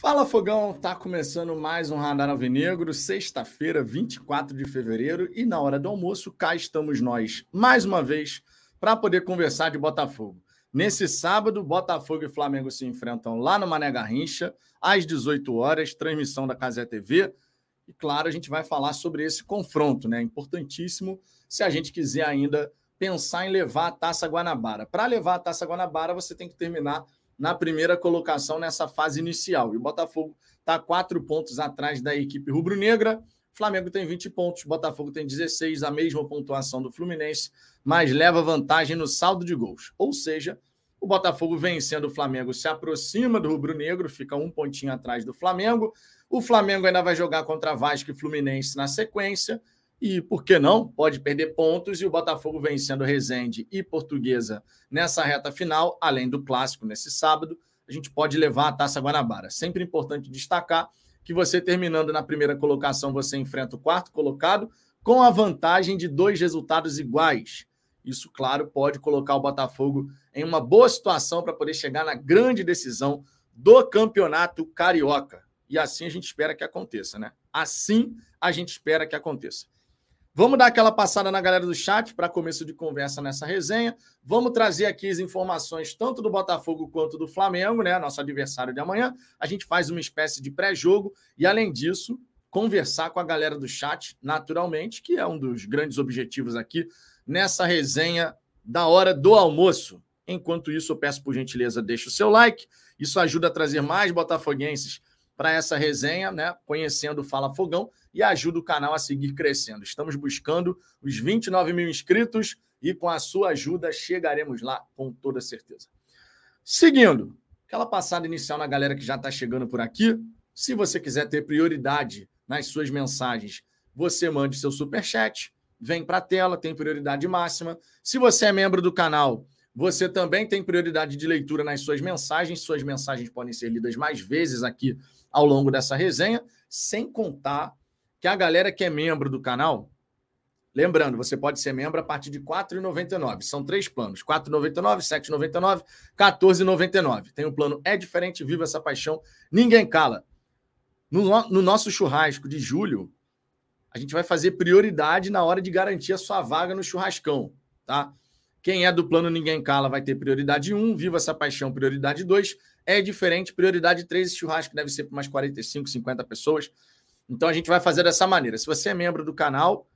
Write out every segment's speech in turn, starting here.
Fala Fogão, tá começando mais um Radar Alvinegro, sexta-feira, 24 de fevereiro, e na hora do almoço cá estamos nós, mais uma vez, para poder conversar de Botafogo. Nesse sábado, Botafogo e Flamengo se enfrentam lá no Mané Garrincha, às 18 horas, transmissão da Casé TV. E claro, a gente vai falar sobre esse confronto, né? Importantíssimo se a gente quiser ainda pensar em levar a Taça Guanabara. Para levar a Taça Guanabara, você tem que terminar na primeira colocação nessa fase inicial. E o Botafogo está quatro pontos atrás da equipe rubro-negra. Flamengo tem 20 pontos, Botafogo tem 16, a mesma pontuação do Fluminense, mas leva vantagem no saldo de gols. Ou seja, o Botafogo vencendo o Flamengo se aproxima do rubro-negro, fica um pontinho atrás do Flamengo. O Flamengo ainda vai jogar contra Vasco e Fluminense na sequência. E por que não? Pode perder pontos e o Botafogo vencendo Resende e Portuguesa nessa reta final, além do clássico nesse sábado, a gente pode levar a Taça Guanabara. Sempre importante destacar que você terminando na primeira colocação, você enfrenta o quarto colocado com a vantagem de dois resultados iguais. Isso, claro, pode colocar o Botafogo em uma boa situação para poder chegar na grande decisão do Campeonato Carioca. E assim a gente espera que aconteça, né? Assim a gente espera que aconteça. Vamos dar aquela passada na galera do chat para começo de conversa nessa resenha. Vamos trazer aqui as informações tanto do Botafogo quanto do Flamengo, né? Nosso adversário de amanhã. A gente faz uma espécie de pré-jogo e, além disso, conversar com a galera do chat, naturalmente, que é um dos grandes objetivos aqui nessa resenha da hora do almoço. Enquanto isso, eu peço por gentileza, deixe o seu like. Isso ajuda a trazer mais botafoguenses para essa resenha, né? Conhecendo o Fala Fogão e ajuda o canal a seguir crescendo. Estamos buscando os 29 mil inscritos e com a sua ajuda chegaremos lá com toda certeza. Seguindo, aquela passada inicial na galera que já está chegando por aqui. Se você quiser ter prioridade nas suas mensagens, você mande seu super chat, vem para a tela, tem prioridade máxima. Se você é membro do canal, você também tem prioridade de leitura nas suas mensagens. Suas mensagens podem ser lidas mais vezes aqui ao longo dessa resenha, sem contar que a galera que é membro do canal, lembrando, você pode ser membro a partir de R$ 4,99. São três planos: R$ 4,99, R$ 7,99, R$ 14,99. Tem o plano É Diferente, Viva essa paixão, ninguém cala. No, no nosso churrasco de julho, a gente vai fazer prioridade na hora de garantir a sua vaga no churrascão, tá? Quem é do plano Ninguém Cala vai ter prioridade 1, Viva essa paixão, prioridade 2. É diferente, prioridade 3, esse churrasco deve ser para umas 45, 50 pessoas. Então a gente vai fazer dessa maneira. Se você é membro do canal,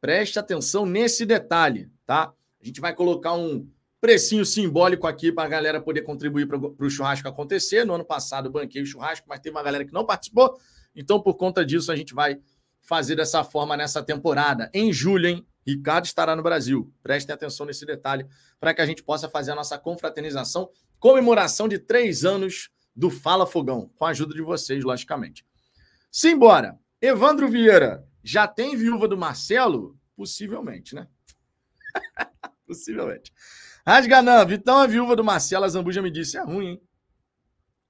preste atenção nesse detalhe, tá? A gente vai colocar um precinho simbólico aqui para a galera poder contribuir para o churrasco acontecer. No ano passado banquei o churrasco, mas tem uma galera que não participou. Então, por conta disso, a gente vai fazer dessa forma nessa temporada. Em julho, hein? Ricardo estará no Brasil. Prestem atenção nesse detalhe para que a gente possa fazer a nossa confraternização, comemoração de três anos do Fala Fogão, com a ajuda de vocês, logicamente. Simbora! Evandro Vieira, já tem viúva do Marcelo? Possivelmente, né? Possivelmente. Rasganã, Vitão é viúva do Marcelo, a Zambuja me disse, é ruim, hein?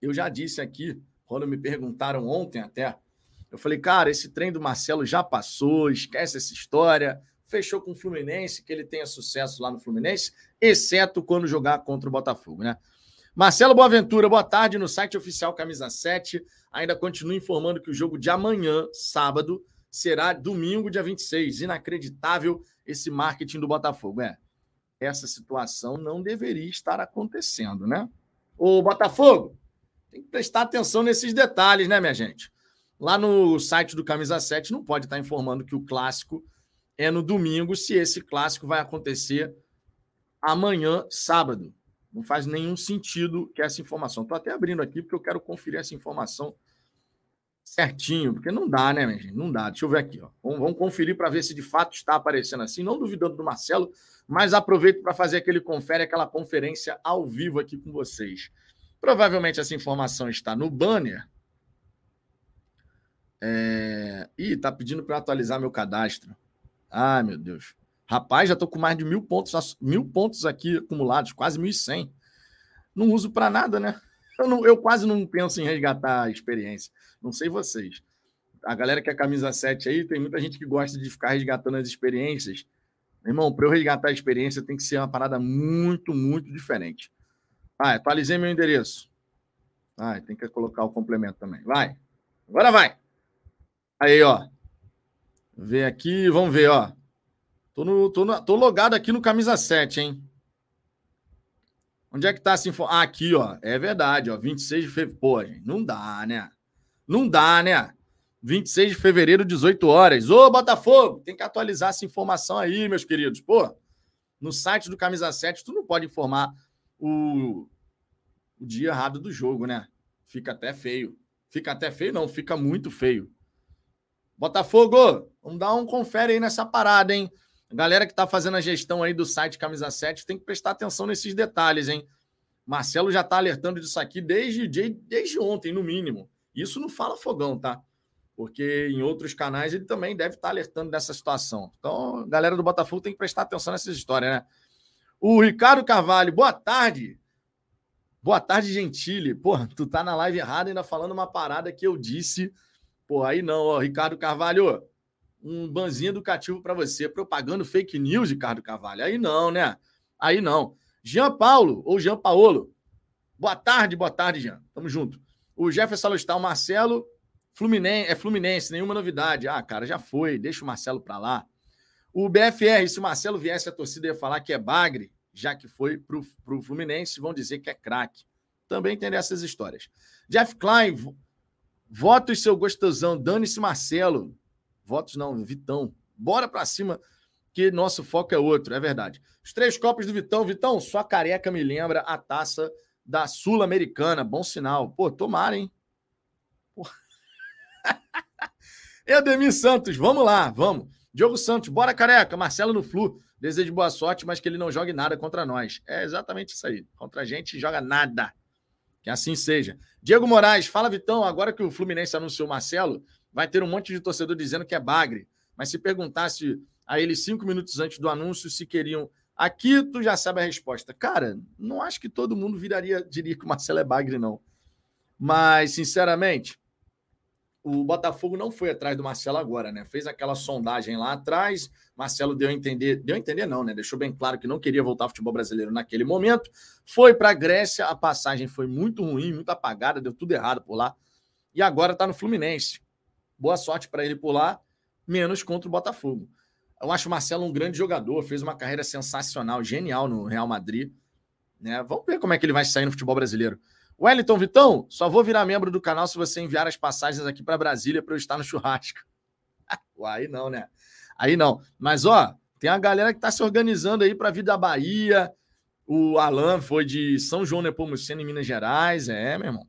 Eu já disse aqui, quando me perguntaram ontem até, eu falei, cara, esse trem do Marcelo já passou, esquece essa história, fechou com o Fluminense, que ele tenha sucesso lá no Fluminense, exceto quando jogar contra o Botafogo, né? Marcelo Boaventura, boa tarde. No site oficial Camisa 7, ainda continua informando que o jogo de amanhã, sábado, será domingo, dia 26. Inacreditável esse marketing do Botafogo. É, essa situação não deveria estar acontecendo, né? O Botafogo, tem que prestar atenção nesses detalhes, né, minha gente? Lá no site do Camisa 7 não pode estar informando que o clássico é no domingo, se esse clássico vai acontecer amanhã, sábado. Não faz nenhum sentido que essa informação. Estou até abrindo aqui porque eu quero conferir essa informação certinho, porque não dá, né, minha gente? Não dá. Deixa eu ver aqui. Ó. Vamos, vamos conferir para ver se de fato está aparecendo assim. Não duvidando do Marcelo, mas aproveito para fazer aquele confere, aquela conferência ao vivo aqui com vocês. Provavelmente essa informação está no banner. É... Ih, tá pedindo para atualizar meu cadastro. Ai, meu Deus. Rapaz, já estou com mais de mil pontos, mil pontos aqui acumulados, quase 1.100. Não uso para nada, né? Eu, não, eu quase não penso em resgatar a experiência. Não sei vocês. A galera que é camisa 7 aí, tem muita gente que gosta de ficar resgatando as experiências. Meu irmão, para eu resgatar a experiência tem que ser uma parada muito, muito diferente. Ah, atualizei meu endereço. Ah, tem que colocar o complemento também. Vai. Agora vai. Aí, ó. Vê aqui, vamos ver, ó. Tô, no, tô, tô logado aqui no camisa 7, hein? Onde é que tá essa informação? Ah, aqui, ó. É verdade, ó. 26 de fevereiro. Pô, gente, não dá, né? Não dá, né? 26 de fevereiro, 18 horas. Ô, Botafogo, tem que atualizar essa informação aí, meus queridos. Pô, no site do Camisa 7, tu não pode informar o, o dia errado do jogo, né? Fica até feio. Fica até feio, não, fica muito feio. Botafogo, vamos dar um confere aí nessa parada, hein? A galera que tá fazendo a gestão aí do site Camisa 7 tem que prestar atenção nesses detalhes, hein? Marcelo já tá alertando disso aqui desde, desde ontem, no mínimo. Isso não fala fogão, tá? Porque em outros canais ele também deve estar tá alertando dessa situação. Então, a galera do Botafogo tem que prestar atenção nessas histórias, né? O Ricardo Carvalho, boa tarde. Boa tarde, Gentile. Pô, tu tá na live errada ainda falando uma parada que eu disse. Pô, aí não, ó, Ricardo Carvalho. Um banzinho educativo para você. Propagando fake news, Ricardo Carvalho. Aí não, né? Aí não. Jean Paulo, ou Jean Paolo. Boa tarde, boa tarde, Jean. Tamo junto. O Jefferson Alistal, Marcelo. Fluminense, é Fluminense, nenhuma novidade. Ah, cara, já foi. Deixa o Marcelo para lá. O BFR, se o Marcelo viesse, a torcida ia falar que é bagre já que foi para o Fluminense, vão dizer que é craque. Também tem essas histórias. Jeff Klein, votos seu gostosão. Dane-se Marcelo. Votos não, Vitão. Bora para cima, que nosso foco é outro, é verdade. Os três copos do Vitão. Vitão, sua careca me lembra a taça da Sul-Americana. Bom sinal. Pô, tomara, hein? Edemir Santos, vamos lá, vamos. Diogo Santos, bora careca. Marcelo no Flu. Desejo boa sorte, mas que ele não jogue nada contra nós. É exatamente isso aí. Contra a gente, joga nada. Que assim seja. Diego Moraes, fala, Vitão. Agora que o Fluminense anunciou Marcelo, vai ter um monte de torcedor dizendo que é bagre. Mas se perguntasse a ele cinco minutos antes do anúncio se queriam. Aqui tu já sabe a resposta. Cara, não acho que todo mundo viraria, diria que o Marcelo é bagre, não. Mas, sinceramente, o Botafogo não foi atrás do Marcelo agora, né? Fez aquela sondagem lá atrás. Marcelo deu a entender, deu a entender não, né? Deixou bem claro que não queria voltar ao futebol brasileiro naquele momento. Foi para a Grécia, a passagem foi muito ruim, muito apagada, deu tudo errado por lá. E agora está no Fluminense. Boa sorte para ele por lá, menos contra o Botafogo. Eu acho o Marcelo um grande jogador, fez uma carreira sensacional, genial no Real Madrid. Né? Vamos ver como é que ele vai sair no futebol brasileiro. Wellington Vitão, só vou virar membro do canal se você enviar as passagens aqui para Brasília para eu estar no churrasco. Aí não, né? Aí não. Mas, ó, tem a galera que está se organizando aí para vir da Bahia. O Alan foi de São João Nepomuceno, em Minas Gerais. É, meu irmão.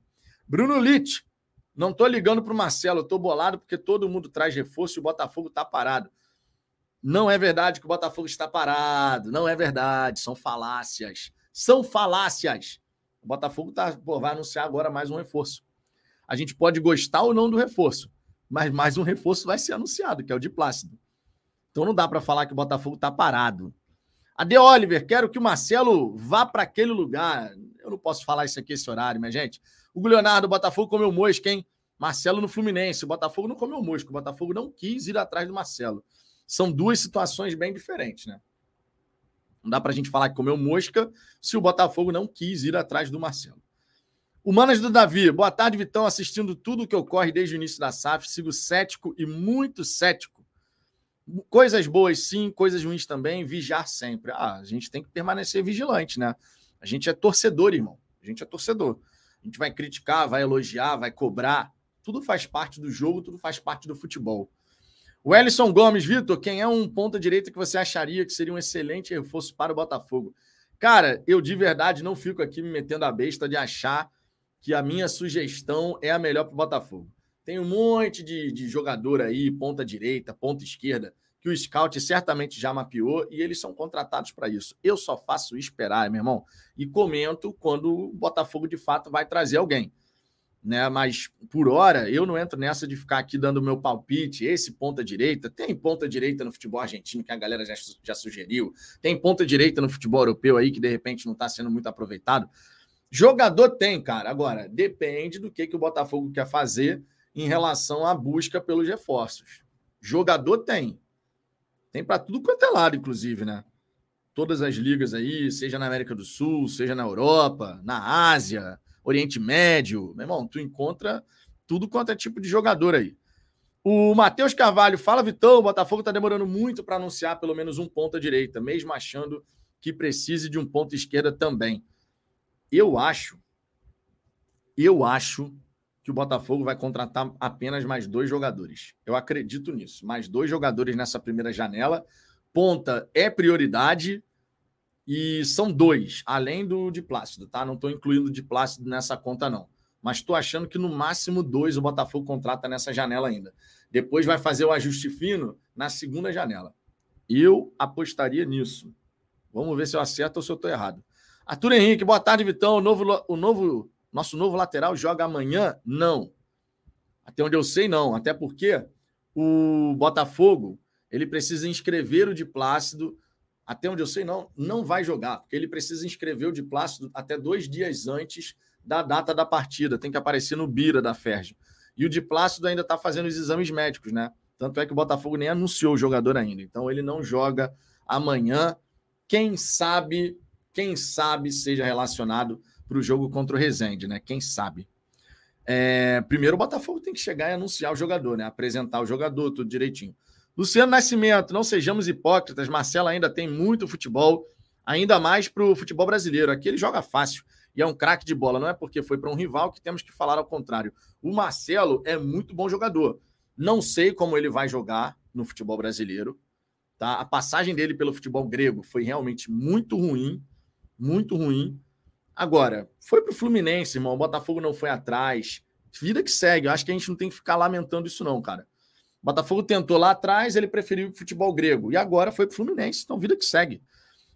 Bruno Litt, não tô ligando para o Marcelo, tô bolado porque todo mundo traz reforço e o Botafogo tá parado. Não é verdade que o Botafogo está parado. Não é verdade. São falácias. São falácias. O Botafogo tá, pô, vai anunciar agora mais um reforço. A gente pode gostar ou não do reforço, mas mais um reforço vai ser anunciado, que é o de Plácido. Então não dá para falar que o Botafogo está parado. A De Oliver, quero que o Marcelo vá para aquele lugar. Eu não posso falar isso aqui esse horário, minha gente. O Leonardo, o Botafogo comeu mosca, hein? Marcelo no Fluminense. O Botafogo não comeu mosca. O Botafogo não quis ir atrás do Marcelo. São duas situações bem diferentes, né? Não dá para a gente falar que comeu mosca se o Botafogo não quis ir atrás do Marcelo. O Manas do Davi, boa tarde, Vitão. Assistindo tudo o que ocorre desde o início da SAF, sigo cético e muito cético. Coisas boas, sim, coisas ruins também, vigiar sempre. Ah, a gente tem que permanecer vigilante, né? A gente é torcedor, irmão. A gente é torcedor. A gente vai criticar, vai elogiar, vai cobrar. Tudo faz parte do jogo, tudo faz parte do futebol. O Ellison Gomes, Vitor, quem é um ponta-direita que você acharia que seria um excelente reforço para o Botafogo? Cara, eu de verdade não fico aqui me metendo a besta de achar que a minha sugestão é a melhor para o Botafogo. Tem um monte de, de jogador aí, ponta-direita, ponta-esquerda, que o scout certamente já mapeou e eles são contratados para isso. Eu só faço esperar, meu irmão, e comento quando o Botafogo de fato vai trazer alguém né? Mas por hora eu não entro nessa de ficar aqui dando meu palpite. Esse ponta direita tem ponta direita no futebol argentino que a galera já, já sugeriu. Tem ponta direita no futebol europeu aí que de repente não está sendo muito aproveitado. Jogador tem, cara. Agora depende do que que o Botafogo quer fazer em relação à busca pelos reforços. Jogador tem. Tem para tudo quanto é lado, inclusive, né? Todas as ligas aí, seja na América do Sul, seja na Europa, na Ásia, Oriente Médio. Meu irmão, tu encontra tudo quanto é tipo de jogador aí. O Matheus Carvalho fala, Vitão, o Botafogo está demorando muito para anunciar pelo menos um ponta direita, mesmo achando que precise de um ponto esquerda também. Eu acho, eu acho que o Botafogo vai contratar apenas mais dois jogadores. Eu acredito nisso. Mais dois jogadores nessa primeira janela. Ponta é prioridade e são dois, além do de Plácido, tá? Não estou incluindo o de Plácido nessa conta, não mas estou achando que no máximo dois o Botafogo contrata nessa janela ainda. Depois vai fazer o ajuste fino na segunda janela. Eu apostaria nisso. Vamos ver se eu acerto ou se eu estou errado. Arthur Henrique, boa tarde, Vitão. O novo, o novo, nosso novo lateral joga amanhã? Não. Até onde eu sei, não. Até porque o Botafogo ele precisa inscrever o de Plácido. Até onde eu sei, não, não vai jogar, porque ele precisa inscrever o de Plácido até dois dias antes da data da partida, tem que aparecer no Bira da Ferge. E o de Plácido ainda está fazendo os exames médicos, né? Tanto é que o Botafogo nem anunciou o jogador ainda. Então ele não joga amanhã. Quem sabe, quem sabe seja relacionado para o jogo contra o Rezende, né? Quem sabe. É, primeiro o Botafogo tem que chegar e anunciar o jogador, né? Apresentar o jogador, tudo direitinho. Luciano Nascimento, não sejamos hipócritas. Marcelo ainda tem muito futebol, ainda mais para o futebol brasileiro. Aqui ele joga fácil e é um craque de bola. Não é porque foi para um rival que temos que falar ao contrário. O Marcelo é muito bom jogador. Não sei como ele vai jogar no futebol brasileiro. Tá? A passagem dele pelo futebol grego foi realmente muito ruim. Muito ruim. Agora, foi para o Fluminense, irmão. O Botafogo não foi atrás. Vida que segue. Eu acho que a gente não tem que ficar lamentando isso, não, cara. O Botafogo tentou lá atrás, ele preferiu o futebol grego. E agora foi para o Fluminense. Então, vida que segue.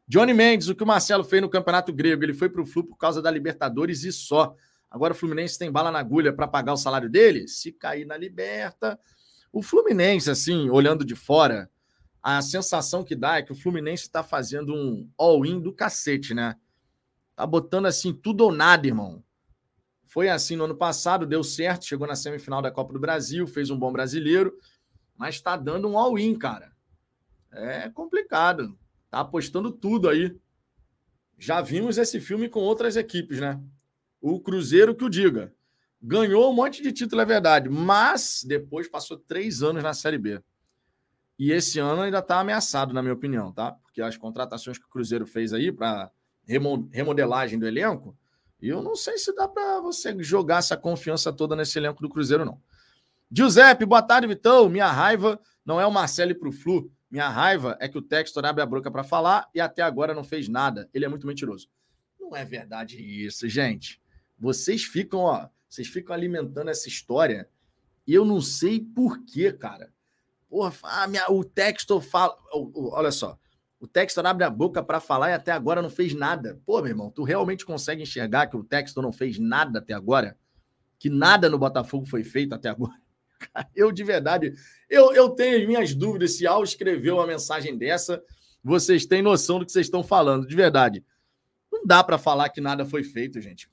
Johnny Mendes, o que o Marcelo fez no Campeonato Grego, ele foi para o Flu por causa da Libertadores e só. Agora o Fluminense tem bala na agulha para pagar o salário dele? Se cair na Liberta. O Fluminense, assim, olhando de fora, a sensação que dá é que o Fluminense está fazendo um all-in do cacete, né? Tá botando assim tudo ou nada, irmão. Foi assim no ano passado, deu certo, chegou na semifinal da Copa do Brasil, fez um bom brasileiro, mas está dando um all-in, cara. É complicado. Tá apostando tudo aí. Já vimos esse filme com outras equipes, né? O Cruzeiro que o diga. Ganhou um monte de título, é verdade, mas depois passou três anos na Série B. E esse ano ainda está ameaçado, na minha opinião, tá? Porque as contratações que o Cruzeiro fez aí para remodelagem do elenco, eu não sei se dá para você jogar essa confiança toda nesse elenco do Cruzeiro, não. Giuseppe, boa tarde, Vitão. Minha raiva não é o Marcelo para o Flu, minha raiva é que o Textor abre a boca para falar e até agora não fez nada. Ele é muito mentiroso. Não é verdade isso, gente. Vocês ficam, ó, vocês ficam alimentando essa história e eu não sei por quê, cara. Porra, ah, minha, o Textor fala. Olha só. O Textor abre a boca para falar e até agora não fez nada. Pô, meu irmão, tu realmente consegue enxergar que o Textor não fez nada até agora? Que nada no Botafogo foi feito até agora? Eu, de verdade, eu, eu tenho as minhas dúvidas se ao escrever uma mensagem dessa, vocês têm noção do que vocês estão falando, de verdade. Não dá para falar que nada foi feito, gente.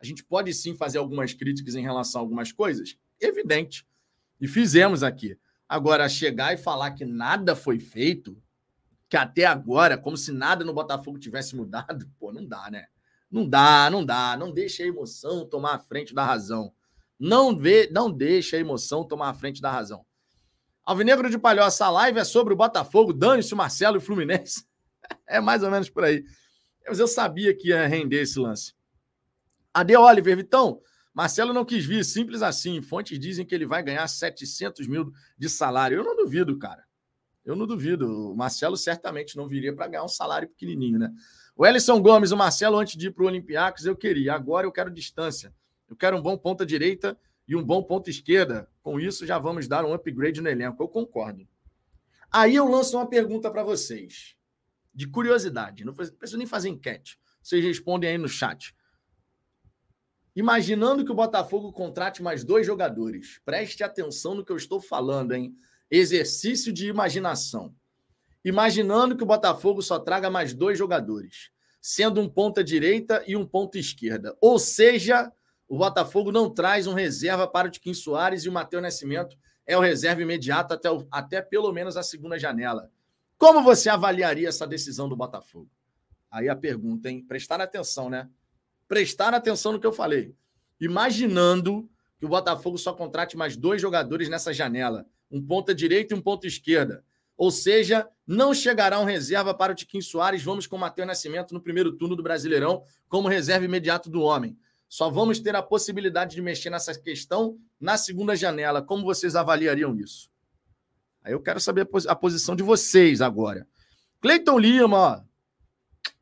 A gente pode sim fazer algumas críticas em relação a algumas coisas, evidente. E fizemos aqui. Agora, chegar e falar que nada foi feito, que até agora, como se nada no Botafogo tivesse mudado, pô, não dá, né? Não dá, não dá. Não deixa a emoção tomar a frente da razão. Não, vê, não deixa a emoção tomar a frente da razão. Alvinegro de Palhoça, a live é sobre o Botafogo, dane-se o Marcelo e o Fluminense. é mais ou menos por aí. Mas eu sabia que ia render esse lance. Ade Oliver, Vitão, Marcelo não quis vir, simples assim. Fontes dizem que ele vai ganhar 700 mil de salário. Eu não duvido, cara. Eu não duvido. O Marcelo certamente não viria para ganhar um salário pequenininho, né? O Ellison Gomes, o Marcelo, antes de ir para o Olympiacos, eu queria. Agora eu quero distância. Eu quero um bom ponta direita e um bom ponta esquerda. Com isso, já vamos dar um upgrade no elenco. Eu concordo. Aí eu lanço uma pergunta para vocês, de curiosidade. Não preciso nem fazer enquete. Vocês respondem aí no chat. Imaginando que o Botafogo contrate mais dois jogadores, preste atenção no que eu estou falando, hein? Exercício de imaginação. Imaginando que o Botafogo só traga mais dois jogadores, sendo um ponta direita e um ponta esquerda. Ou seja, o Botafogo não traz um reserva para o Tiquinho Soares e o Matheus Nascimento é o reserva imediato até, o, até pelo menos a segunda janela. Como você avaliaria essa decisão do Botafogo? Aí a pergunta, hein? Prestar atenção, né? prestar atenção no que eu falei. Imaginando que o Botafogo só contrate mais dois jogadores nessa janela, um ponta direita e um ponta esquerda. Ou seja, não chegará um reserva para o Tiquinho Soares. Vamos com o Matheus Nascimento no primeiro turno do Brasileirão como reserva imediato do homem. Só vamos ter a possibilidade de mexer nessa questão na segunda janela. Como vocês avaliariam isso? Aí eu quero saber a posição de vocês agora. Cleiton Lima, ó.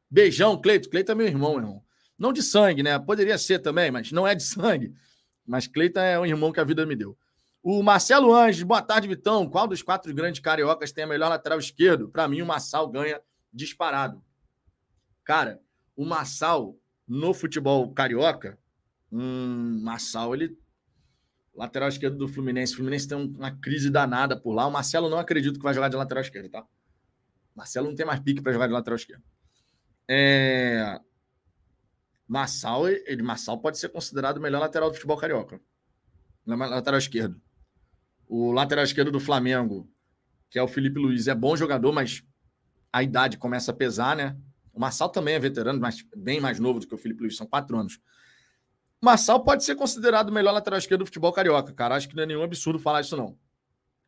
Beijão, Cleiton. Cleiton é meu irmão, irmão. Não de sangue, né? Poderia ser também, mas não é de sangue. Mas Cleiton é um irmão que a vida me deu. O Marcelo Anjos, boa tarde, Vitão. Qual dos quatro grandes cariocas tem a melhor lateral esquerdo? Para mim, o Massal ganha disparado. Cara, o Massal no futebol carioca, um Massal, ele. Lateral esquerdo do Fluminense. O Fluminense tem uma crise danada por lá. O Marcelo não acredito que vai jogar de lateral esquerdo, tá? Marcelo não tem mais pique para jogar de lateral esquerdo. É... Massal, ele, Massal pode ser considerado o melhor lateral do futebol carioca. Lateral esquerdo. O lateral esquerdo do Flamengo, que é o Felipe Luiz, é bom jogador, mas a idade começa a pesar, né? O Massal também é veterano, mas bem mais novo do que o Felipe Luiz, são quatro anos. O Massal pode ser considerado o melhor lateral esquerdo do futebol carioca, cara. Acho que não é nenhum absurdo falar isso, não.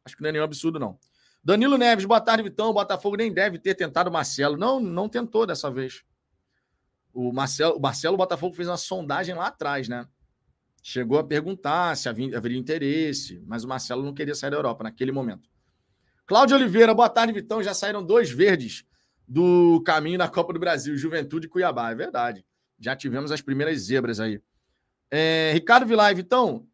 Acho que não é nenhum absurdo, não. Danilo Neves, boa tarde, Vitão. O Botafogo nem deve ter tentado o Marcelo. Não, não tentou dessa vez. O Marcelo, o Marcelo Botafogo fez uma sondagem lá atrás, né? Chegou a perguntar se haveria interesse, mas o Marcelo não queria sair da Europa naquele momento. Cláudio Oliveira, boa tarde, Vitão. Já saíram dois verdes do caminho da Copa do Brasil, Juventude e Cuiabá. É verdade. Já tivemos as primeiras zebras aí. É, Ricardo Vilay, Vitão.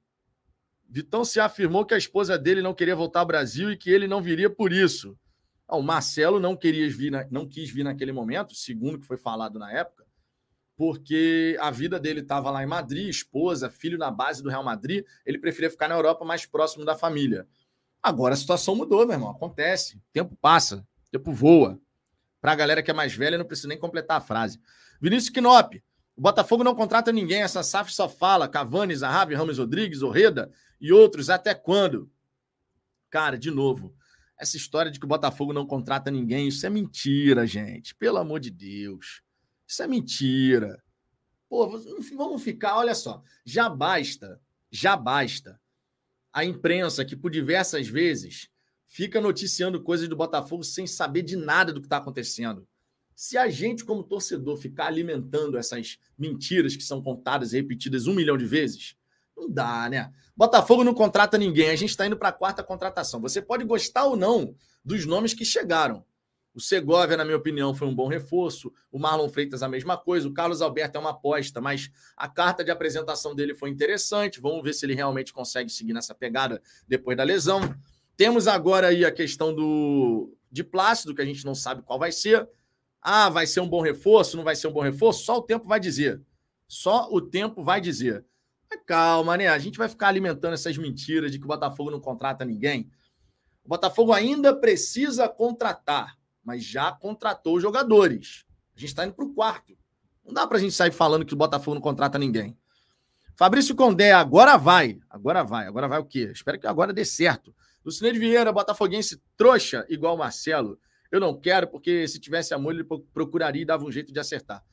Vitão se afirmou que a esposa dele não queria voltar ao Brasil e que ele não viria por isso. Ah, o Marcelo não, queria vir na, não quis vir naquele momento, segundo que foi falado na época, porque a vida dele estava lá em Madrid, esposa, filho na base do Real Madrid. Ele preferia ficar na Europa mais próximo da família. Agora a situação mudou, meu irmão. Acontece. O tempo passa, o tempo voa. Para a galera que é mais velha, não precisa nem completar a frase. Vinícius Knop. O Botafogo não contrata ninguém. Essa SAF só fala Cavani, Zahavi, Ramos Rodrigues, Orreda e outros. Até quando? Cara, de novo, essa história de que o Botafogo não contrata ninguém, isso é mentira, gente. Pelo amor de Deus. Isso é mentira. Pô, vamos ficar, olha só. Já basta, já basta a imprensa que por diversas vezes fica noticiando coisas do Botafogo sem saber de nada do que está acontecendo. Se a gente, como torcedor, ficar alimentando essas mentiras que são contadas e repetidas um milhão de vezes, não dá, né? Botafogo não contrata ninguém, a gente está indo para a quarta contratação. Você pode gostar ou não dos nomes que chegaram. O Segovia, na minha opinião, foi um bom reforço. O Marlon Freitas, a mesma coisa. O Carlos Alberto é uma aposta, mas a carta de apresentação dele foi interessante. Vamos ver se ele realmente consegue seguir nessa pegada depois da lesão. Temos agora aí a questão do de Plácido, que a gente não sabe qual vai ser. Ah, vai ser um bom reforço? Não vai ser um bom reforço? Só o tempo vai dizer. Só o tempo vai dizer. Mas calma, né? A gente vai ficar alimentando essas mentiras de que o Botafogo não contrata ninguém. O Botafogo ainda precisa contratar, mas já contratou jogadores. A gente está indo para o quarto. Não dá para a gente sair falando que o Botafogo não contrata ninguém. Fabrício Condé, agora vai. Agora vai. Agora vai o quê? Espero que agora dê certo. Lucineide Vieira, botafoguense trouxa, igual o Marcelo. Eu não quero, porque se tivesse amor, ele procuraria e dava um jeito de acertar.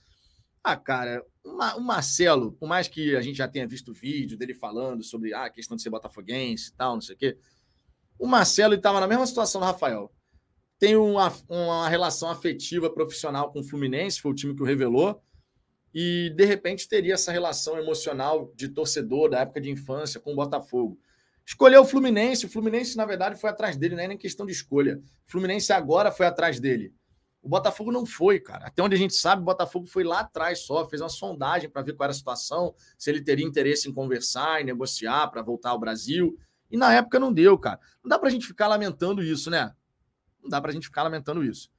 Ah, cara, o Marcelo, por mais que a gente já tenha visto vídeo dele falando sobre ah, a questão de ser botafoguense e tal, não sei o quê, o Marcelo estava na mesma situação do Rafael. Tem uma, uma relação afetiva profissional com o Fluminense, foi o time que o revelou, e de repente teria essa relação emocional de torcedor da época de infância com o Botafogo. Escolheu o Fluminense. O Fluminense, na verdade, foi atrás dele, não é nem questão de escolha. O Fluminense agora foi atrás dele. O Botafogo não foi, cara. Até onde a gente sabe, o Botafogo foi lá atrás só, fez uma sondagem para ver qual era a situação, se ele teria interesse em conversar e negociar para voltar ao Brasil. E na época não deu, cara. Não dá para a gente ficar lamentando isso, né? Não dá para a gente ficar lamentando isso.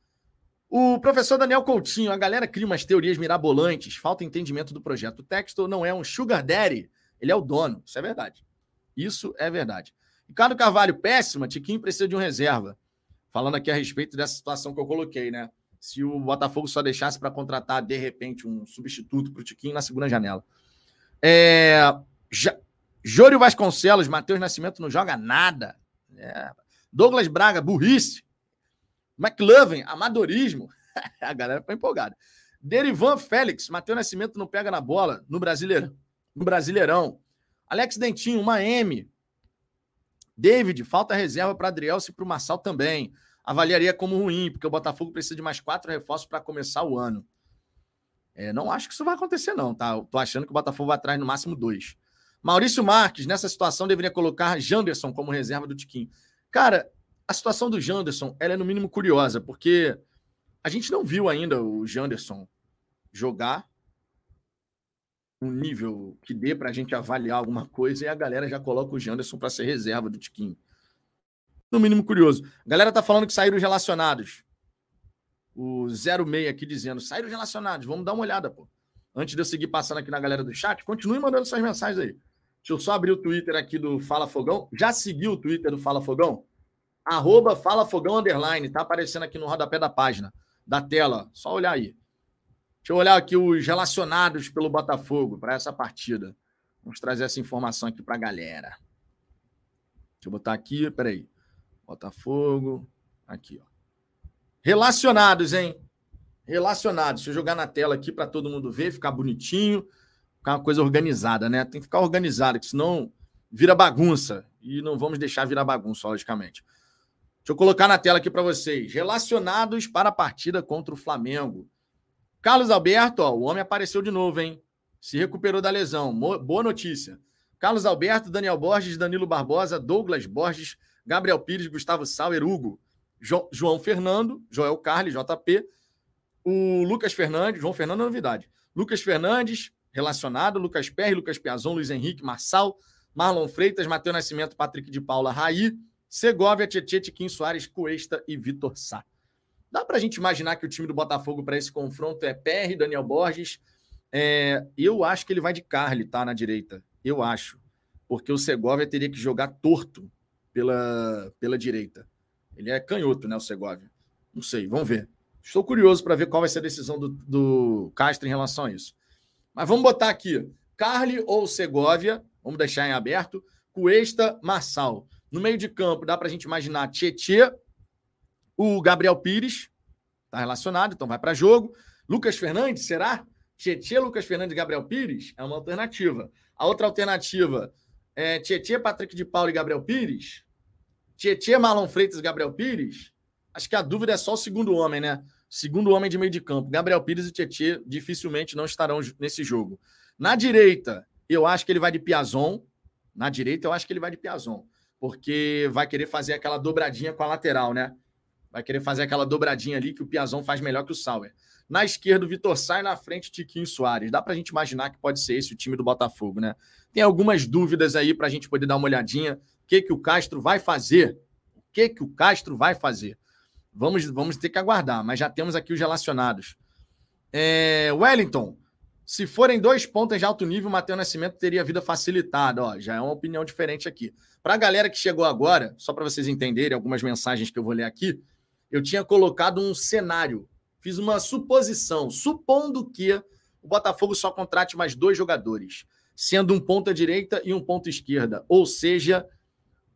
O professor Daniel Coutinho, a galera cria umas teorias mirabolantes, falta entendimento do projeto. O Textor não é um sugar daddy, ele é o dono. Isso é verdade. Isso é verdade. Ricardo Carvalho, péssima. Tiquinho precisa de um reserva. Falando aqui a respeito dessa situação que eu coloquei, né? Se o Botafogo só deixasse para contratar, de repente, um substituto para o Tiquinho na segunda janela. É... Jório Vasconcelos, Matheus Nascimento não joga nada. É... Douglas Braga, burrice. McLovin, amadorismo. a galera foi empolgada. Derivan Félix, Matheus Nascimento não pega na bola no Brasileirão. No Brasileirão. Alex Dentinho, uma M. David, falta reserva para Adriel e para o Marçal também. Avaliaria como ruim, porque o Botafogo precisa de mais quatro reforços para começar o ano. É, não acho que isso vai acontecer, não, tá? Tô achando que o Botafogo vai atrás no máximo dois. Maurício Marques, nessa situação, deveria colocar Janderson como reserva do Tiquinho. Cara, a situação do Janderson ela é no mínimo curiosa, porque a gente não viu ainda o Janderson jogar um nível que dê para a gente avaliar alguma coisa e a galera já coloca o Janderson para ser reserva do Tiquinho. No mínimo curioso. A galera tá falando que saíram relacionados. O 06 aqui dizendo, saíram relacionados. Vamos dar uma olhada, pô. Antes de eu seguir passando aqui na galera do chat, continue mandando suas mensagens aí. Deixa eu só abrir o Twitter aqui do Fala Fogão. Já seguiu o Twitter do Fala Fogão? Arroba Fala Fogão Underline. Tá aparecendo aqui no rodapé da página, da tela. Só olhar aí. Deixa eu olhar aqui os relacionados pelo Botafogo para essa partida. Vamos trazer essa informação aqui para a galera. Deixa eu botar aqui, peraí. Botafogo. Aqui, ó. Relacionados, hein? Relacionados. Deixa eu jogar na tela aqui para todo mundo ver, ficar bonitinho, ficar uma coisa organizada, né? Tem que ficar organizado, que senão vira bagunça. E não vamos deixar virar bagunça, logicamente. Deixa eu colocar na tela aqui para vocês. Relacionados para a partida contra o Flamengo. Carlos Alberto, ó, o homem apareceu de novo, hein? Se recuperou da lesão. Mo boa notícia. Carlos Alberto, Daniel Borges, Danilo Barbosa, Douglas Borges, Gabriel Pires, Gustavo Sauer, Hugo, jo João Fernando, Joel Carli, JP, o Lucas Fernandes, João Fernando é novidade. Lucas Fernandes, relacionado, Lucas Perry, Lucas Piazon, Luiz Henrique, Marçal, Marlon Freitas, Matheus Nascimento, Patrick de Paula, Raí, Segovia, Tietchan, Tiquinho Soares, Cuesta e Vitor Sá. Dá para a gente imaginar que o time do Botafogo para esse confronto é PR, Daniel Borges. É, eu acho que ele vai de Carly, tá? Na direita. Eu acho. Porque o Segovia teria que jogar torto pela, pela direita. Ele é canhoto, né? O Segovia. Não sei, vamos ver. Estou curioso para ver qual vai ser a decisão do, do Castro em relação a isso. Mas vamos botar aqui: Carly ou Segovia, vamos deixar em aberto. Cuesta, Marçal. No meio de campo, dá para a gente imaginar Tietê, o Gabriel Pires está relacionado, então vai para jogo. Lucas Fernandes, será? Tietê, Lucas Fernandes e Gabriel Pires é uma alternativa. A outra alternativa é Tietê, Patrick de Paulo e Gabriel Pires. Tietê, Marlon Freitas e Gabriel Pires. Acho que a dúvida é só o segundo homem, né? Segundo homem de meio de campo. Gabriel Pires e Tietê dificilmente não estarão nesse jogo. Na direita, eu acho que ele vai de Piazon. Na direita, eu acho que ele vai de Piazon. Porque vai querer fazer aquela dobradinha com a lateral, né? Vai querer fazer aquela dobradinha ali que o Piazão faz melhor que o Sauer. Na esquerda, o Vitor sai na frente, Tiquinho Soares. Dá para a gente imaginar que pode ser esse o time do Botafogo, né? Tem algumas dúvidas aí para a gente poder dar uma olhadinha. O que, que o Castro vai fazer? O que, que o Castro vai fazer? Vamos, vamos ter que aguardar, mas já temos aqui os relacionados. É, Wellington, se forem dois pontas de alto nível, o Matheus Nascimento teria vida facilitada. Ó, já é uma opinião diferente aqui. Para a galera que chegou agora, só para vocês entenderem algumas mensagens que eu vou ler aqui, eu tinha colocado um cenário, fiz uma suposição, supondo que o Botafogo só contrate mais dois jogadores, sendo um ponta direita e um ponta esquerda. Ou seja,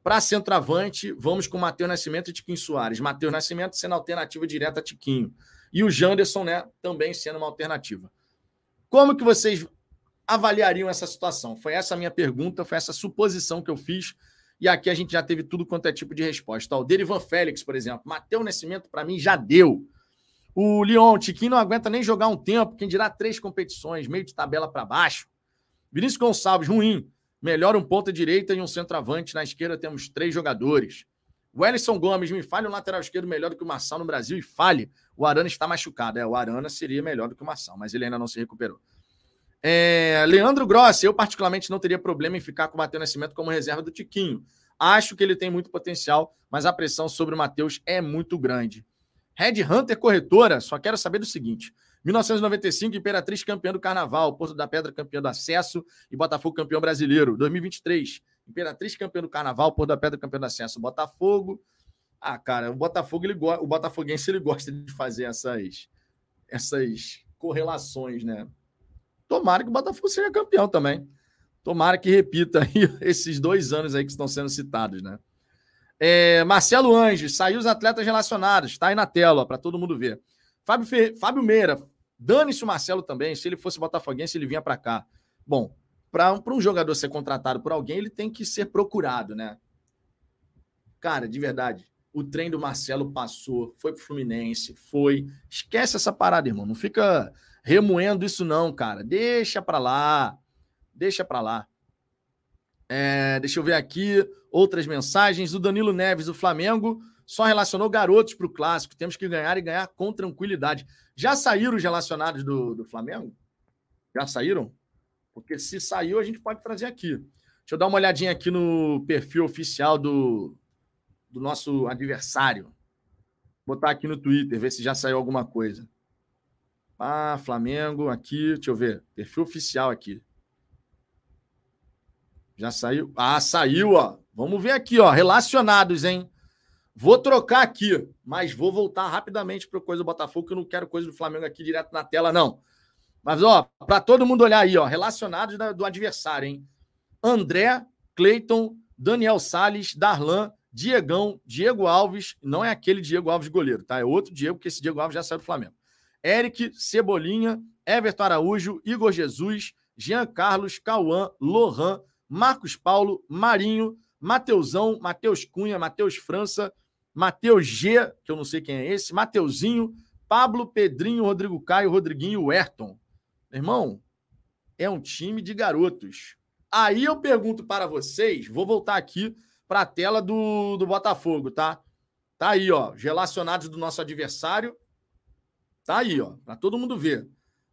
para centroavante, vamos com Matheus Nascimento e Tiquinho Soares. Matheus Nascimento sendo alternativa direta a Tiquinho. E o Janderson, né, também sendo uma alternativa. Como que vocês avaliariam essa situação? Foi essa a minha pergunta, foi essa suposição que eu fiz e aqui a gente já teve tudo quanto é tipo de resposta. o Derivan Félix, por exemplo. Mateus Nascimento, para mim, já deu. O Lyon, o Tiquinho não aguenta nem jogar um tempo, quem dirá três competições, meio de tabela para baixo. Vinícius Gonçalves, ruim. Melhor um ponta direita e um centroavante. Na esquerda temos três jogadores. O Gomes, me fale um lateral esquerdo melhor do que o Marçal no Brasil e fale. O Arana está machucado. É, o Arana seria melhor do que o Marçal, mas ele ainda não se recuperou. É, Leandro Grossi, eu particularmente não teria problema em ficar com o Matheus Nascimento como reserva do Tiquinho. Acho que ele tem muito potencial, mas a pressão sobre o Matheus é muito grande. Red Hunter Corretora, só quero saber do seguinte: 1995, Imperatriz campeão do Carnaval, Porto da Pedra campeão do Acesso e Botafogo campeão brasileiro. 2023, Imperatriz campeão do Carnaval, Porto da Pedra campeão do Acesso, Botafogo. Ah, cara, o Botafogo, ele o Botafoguense ele gosta de fazer essas essas correlações, né? Tomara que o Botafogo seja campeão também. Tomara que repita aí esses dois anos aí que estão sendo citados, né? É, Marcelo Anjos, saiu os atletas relacionados, está aí na tela para todo mundo ver. Fábio. Fábio Meira, Dane-se o Marcelo também. Se ele fosse botafoguense, ele vinha para cá. Bom, para um jogador ser contratado por alguém, ele tem que ser procurado, né? Cara, de verdade, o trem do Marcelo passou, foi pro Fluminense, foi. Esquece essa parada, irmão. Não fica remoendo isso, não, cara. Deixa pra lá. Deixa pra lá. É, deixa eu ver aqui outras mensagens. O Danilo Neves, do Flamengo, só relacionou garotos para o clássico. Temos que ganhar e ganhar com tranquilidade. Já saíram os relacionados do, do Flamengo? Já saíram? Porque se saiu, a gente pode trazer aqui. Deixa eu dar uma olhadinha aqui no perfil oficial do, do nosso adversário. Vou botar aqui no Twitter, ver se já saiu alguma coisa. Ah, Flamengo, aqui, deixa eu ver. Perfil oficial aqui. Já saiu? Ah, saiu, ó. Vamos ver aqui, ó. Relacionados, hein? Vou trocar aqui, mas vou voltar rapidamente para coisa do Botafogo, que eu não quero coisa do Flamengo aqui direto na tela, não. Mas, ó, para todo mundo olhar aí, ó, relacionados do adversário, hein? André, Cleiton, Daniel Sales, Darlan, Diegão, Diego Alves, não é aquele Diego Alves goleiro, tá? É outro Diego, porque esse Diego Alves já saiu do Flamengo. Eric, Cebolinha, Everton Araújo, Igor Jesus, Jean Carlos, Cauã, Lohan, Marcos Paulo, Marinho, Mateusão, Matheus Cunha, Matheus França, Matheus G, que eu não sei quem é esse, Mateuzinho, Pablo, Pedrinho, Rodrigo Caio, Rodriguinho, Ayrton. Irmão, é um time de garotos. Aí eu pergunto para vocês, vou voltar aqui para a tela do, do Botafogo, tá? Tá aí, ó, relacionados do nosso adversário. Tá aí, ó, para todo mundo ver.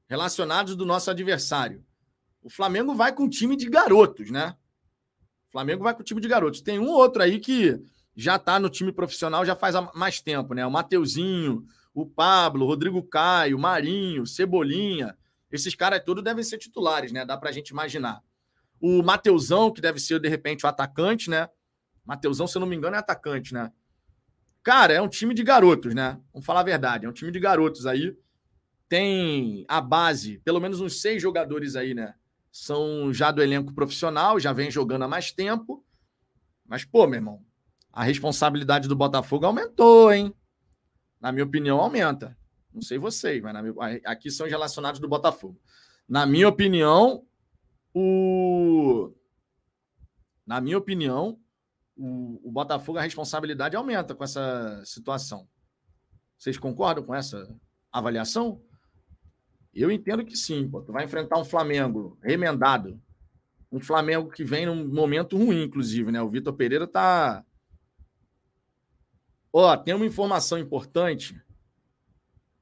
Relacionados do nosso adversário. O Flamengo vai com um time de garotos, né? O Flamengo vai com o time de garotos. Tem um outro aí que já tá no time profissional já faz mais tempo, né? O Mateuzinho, o Pablo, Rodrigo Caio, Marinho, Cebolinha. Esses caras todos devem ser titulares, né? Dá pra gente imaginar. O Mateuzão, que deve ser, de repente, o atacante, né? Mateusão, se eu não me engano, é atacante, né? Cara, é um time de garotos, né? Vamos falar a verdade, é um time de garotos aí. Tem a base, pelo menos uns seis jogadores aí, né? São já do elenco profissional, já vem jogando há mais tempo. Mas, pô, meu irmão, a responsabilidade do Botafogo aumentou, hein? Na minha opinião, aumenta. Não sei vocês, mas aqui são os relacionados do Botafogo. Na minha opinião, o. Na minha opinião, o, o Botafogo, a responsabilidade aumenta com essa situação. Vocês concordam com essa avaliação? Eu entendo que sim. Pô. Tu vai enfrentar um Flamengo remendado. Um Flamengo que vem num momento ruim, inclusive, né? O Vitor Pereira tá. Ó, tem uma informação importante.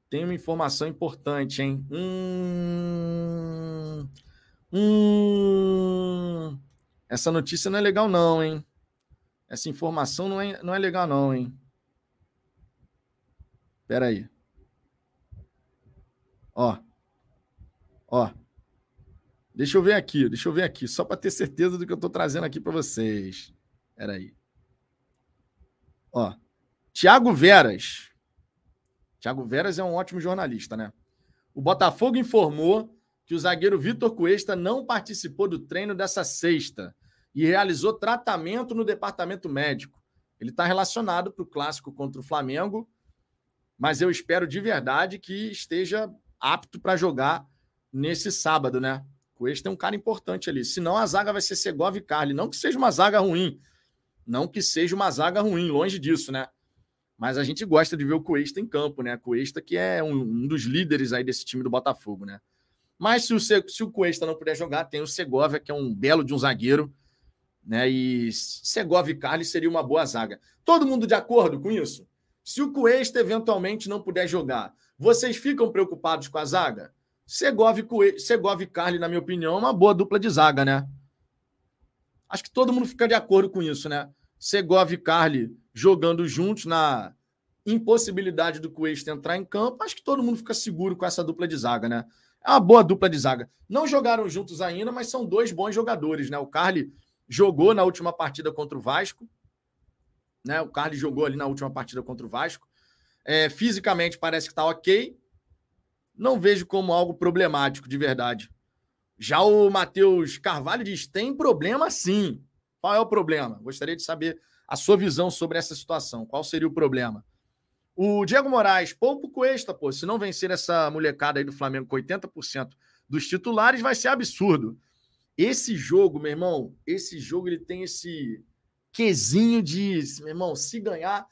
Tem uma informação importante, hein? Hum... Hum... Essa notícia não é legal, não, hein? Essa informação não é, não é legal, não, hein? Espera aí. Ó. Ó. Deixa eu ver aqui, deixa eu ver aqui, só para ter certeza do que eu estou trazendo aqui para vocês. Espera aí. Ó. Tiago Veras. Tiago Veras é um ótimo jornalista, né? O Botafogo informou que o zagueiro Vitor Cuesta não participou do treino dessa sexta e realizou tratamento no departamento médico. Ele está relacionado para o clássico contra o Flamengo, mas eu espero de verdade que esteja apto para jogar nesse sábado, né? O Este é um cara importante ali. Senão a zaga vai ser Segovia e Carli. Não que seja uma zaga ruim. Não que seja uma zaga ruim, longe disso, né? Mas a gente gosta de ver o Cuesta em campo, né? Cuesta que é um, um, dos líderes aí desse time do Botafogo, né? Mas se o, se o Cuesta não puder jogar, tem o Segovia, que é um belo de um zagueiro, né? E Segovia e Carli seria uma boa zaga. Todo mundo de acordo com isso? Se o Cuesta eventualmente não puder jogar, vocês ficam preocupados com a zaga? Segovia. Segovia e Carli, na minha opinião, é uma boa dupla de zaga, né? Acho que todo mundo fica de acordo com isso, né? Segovia e Carli jogando juntos na impossibilidade do Cuesta entrar em campo, acho que todo mundo fica seguro com essa dupla de zaga, né? É uma boa dupla de zaga. Não jogaram juntos ainda, mas são dois bons jogadores, né? O Carli jogou na última partida contra o Vasco. Né? O Carlos jogou ali na última partida contra o Vasco. É, fisicamente parece que está ok. Não vejo como algo problemático, de verdade. Já o Matheus Carvalho diz: tem problema sim. Qual é o problema? Gostaria de saber a sua visão sobre essa situação. Qual seria o problema? O Diego Moraes, pouco Cuesta, pô. Se não vencer essa molecada aí do Flamengo com 80% dos titulares, vai ser absurdo. Esse jogo, meu irmão, esse jogo ele tem esse quesinho de, meu irmão, se ganhar,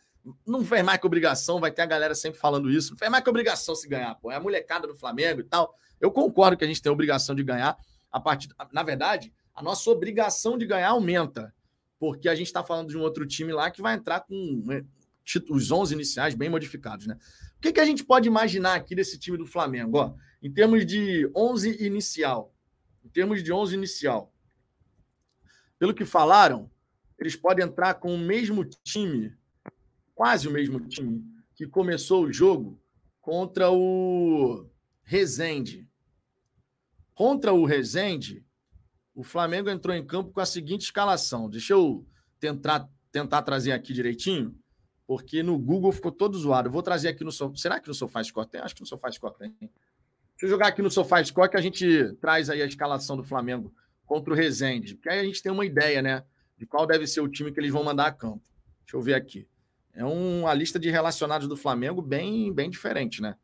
não fez mais que obrigação, vai ter a galera sempre falando isso. Não fez mais que obrigação se ganhar, pô. É a molecada do Flamengo e tal. Eu concordo que a gente tem a obrigação de ganhar. A partir, na verdade, a nossa obrigação de ganhar aumenta, porque a gente está falando de um outro time lá que vai entrar com né, os 11 iniciais bem modificados, né? O que, que a gente pode imaginar aqui desse time do Flamengo, ó, em termos de 11 inicial? Em termos de 11 inicial, pelo que falaram, eles podem entrar com o mesmo time, quase o mesmo time, que começou o jogo contra o Rezende. Contra o Rezende, o Flamengo entrou em campo com a seguinte escalação. Deixa eu tentar, tentar trazer aqui direitinho, porque no Google ficou todo zoado. vou trazer aqui no Sofá. Será que no Sofá Score tem? Acho que no Sofá Score tem. Deixa eu jogar aqui no Sofá Score que a gente traz aí a escalação do Flamengo contra o Rezende. Porque aí a gente tem uma ideia, né? De qual deve ser o time que eles vão mandar a campo. Deixa eu ver aqui. É uma lista de relacionados do Flamengo bem, bem diferente, né?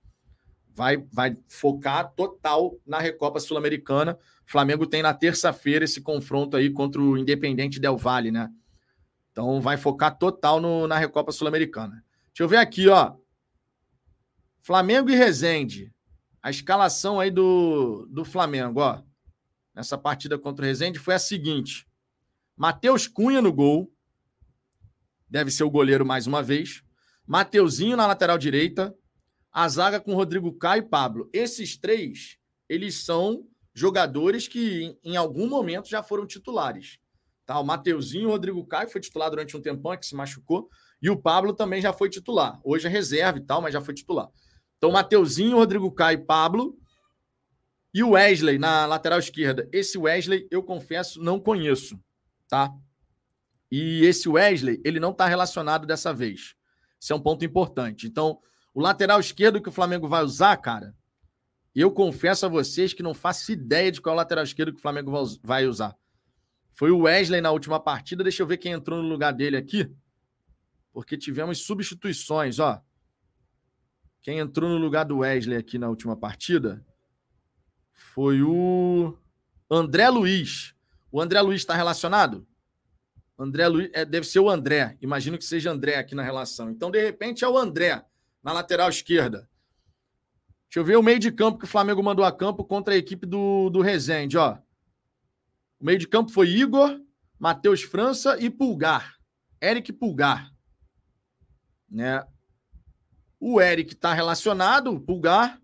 Vai, vai focar total na Recopa Sul-Americana. Flamengo tem na terça-feira esse confronto aí contra o Independente Del Valle, né? Então vai focar total no, na Recopa Sul-Americana. Deixa eu ver aqui, ó. Flamengo e Resende. A escalação aí do, do Flamengo, ó. Nessa partida contra o Resende foi a seguinte: Matheus Cunha no gol. Deve ser o goleiro mais uma vez. Mateuzinho na lateral direita a zaga com Rodrigo Caio e Pablo. Esses três, eles são jogadores que em algum momento já foram titulares. Tá? O Mateuzinho, o Rodrigo Caio foi titular durante um tempão, que se machucou, e o Pablo também já foi titular. Hoje é reserva e tal, mas já foi titular. Então, Mateuzinho, Rodrigo Caio e Pablo. E o Wesley na lateral esquerda. Esse Wesley, eu confesso, não conheço, tá? E esse Wesley, ele não está relacionado dessa vez. Isso é um ponto importante. Então, o lateral esquerdo que o Flamengo vai usar, cara, eu confesso a vocês que não faço ideia de qual lateral esquerdo que o Flamengo vai usar. Foi o Wesley na última partida. Deixa eu ver quem entrou no lugar dele aqui. Porque tivemos substituições, ó. Quem entrou no lugar do Wesley aqui na última partida foi o André Luiz. O André Luiz está relacionado? André Luiz é, deve ser o André. Imagino que seja André aqui na relação. Então, de repente, é o André na lateral esquerda. Deixa eu ver o meio de campo que o Flamengo mandou a campo contra a equipe do, do Rezende, ó. O meio de campo foi Igor, Matheus França e Pulgar. Eric Pulgar. Né? O Eric está relacionado, o Pulgar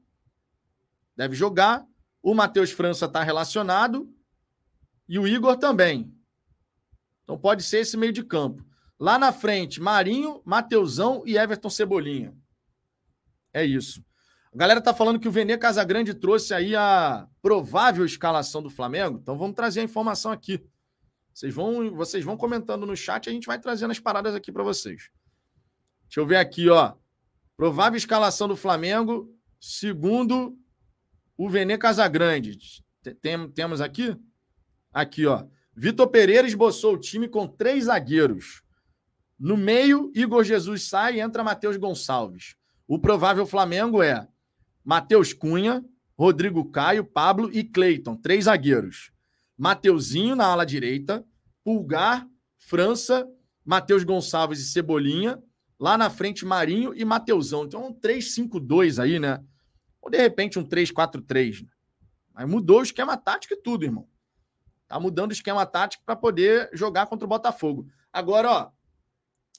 deve jogar. O Matheus França está relacionado e o Igor também. Então pode ser esse meio de campo. Lá na frente, Marinho, Mateusão e Everton Cebolinha. É isso. A galera tá falando que o Vene Casagrande trouxe aí a provável escalação do Flamengo. Então vamos trazer a informação aqui. Vocês vão, vocês vão comentando no chat a gente vai trazendo as paradas aqui para vocês. Deixa eu ver aqui, ó. Provável escalação do Flamengo, segundo o Vene Casagrande. Tem, temos aqui? Aqui, ó. Vitor Pereira esboçou o time com três zagueiros. No meio, Igor Jesus sai e entra Matheus Gonçalves. O provável Flamengo é Matheus Cunha, Rodrigo Caio, Pablo e Cleiton, três zagueiros. Mateuzinho na ala direita, Pulgar, França, Matheus Gonçalves e Cebolinha. Lá na frente, Marinho e Mateuzão. Então, um 3-5-2 aí, né? Ou de repente um 3-4-3. Né? Mas mudou o esquema tático e tudo, irmão. Tá mudando o esquema tático para poder jogar contra o Botafogo. Agora, ó,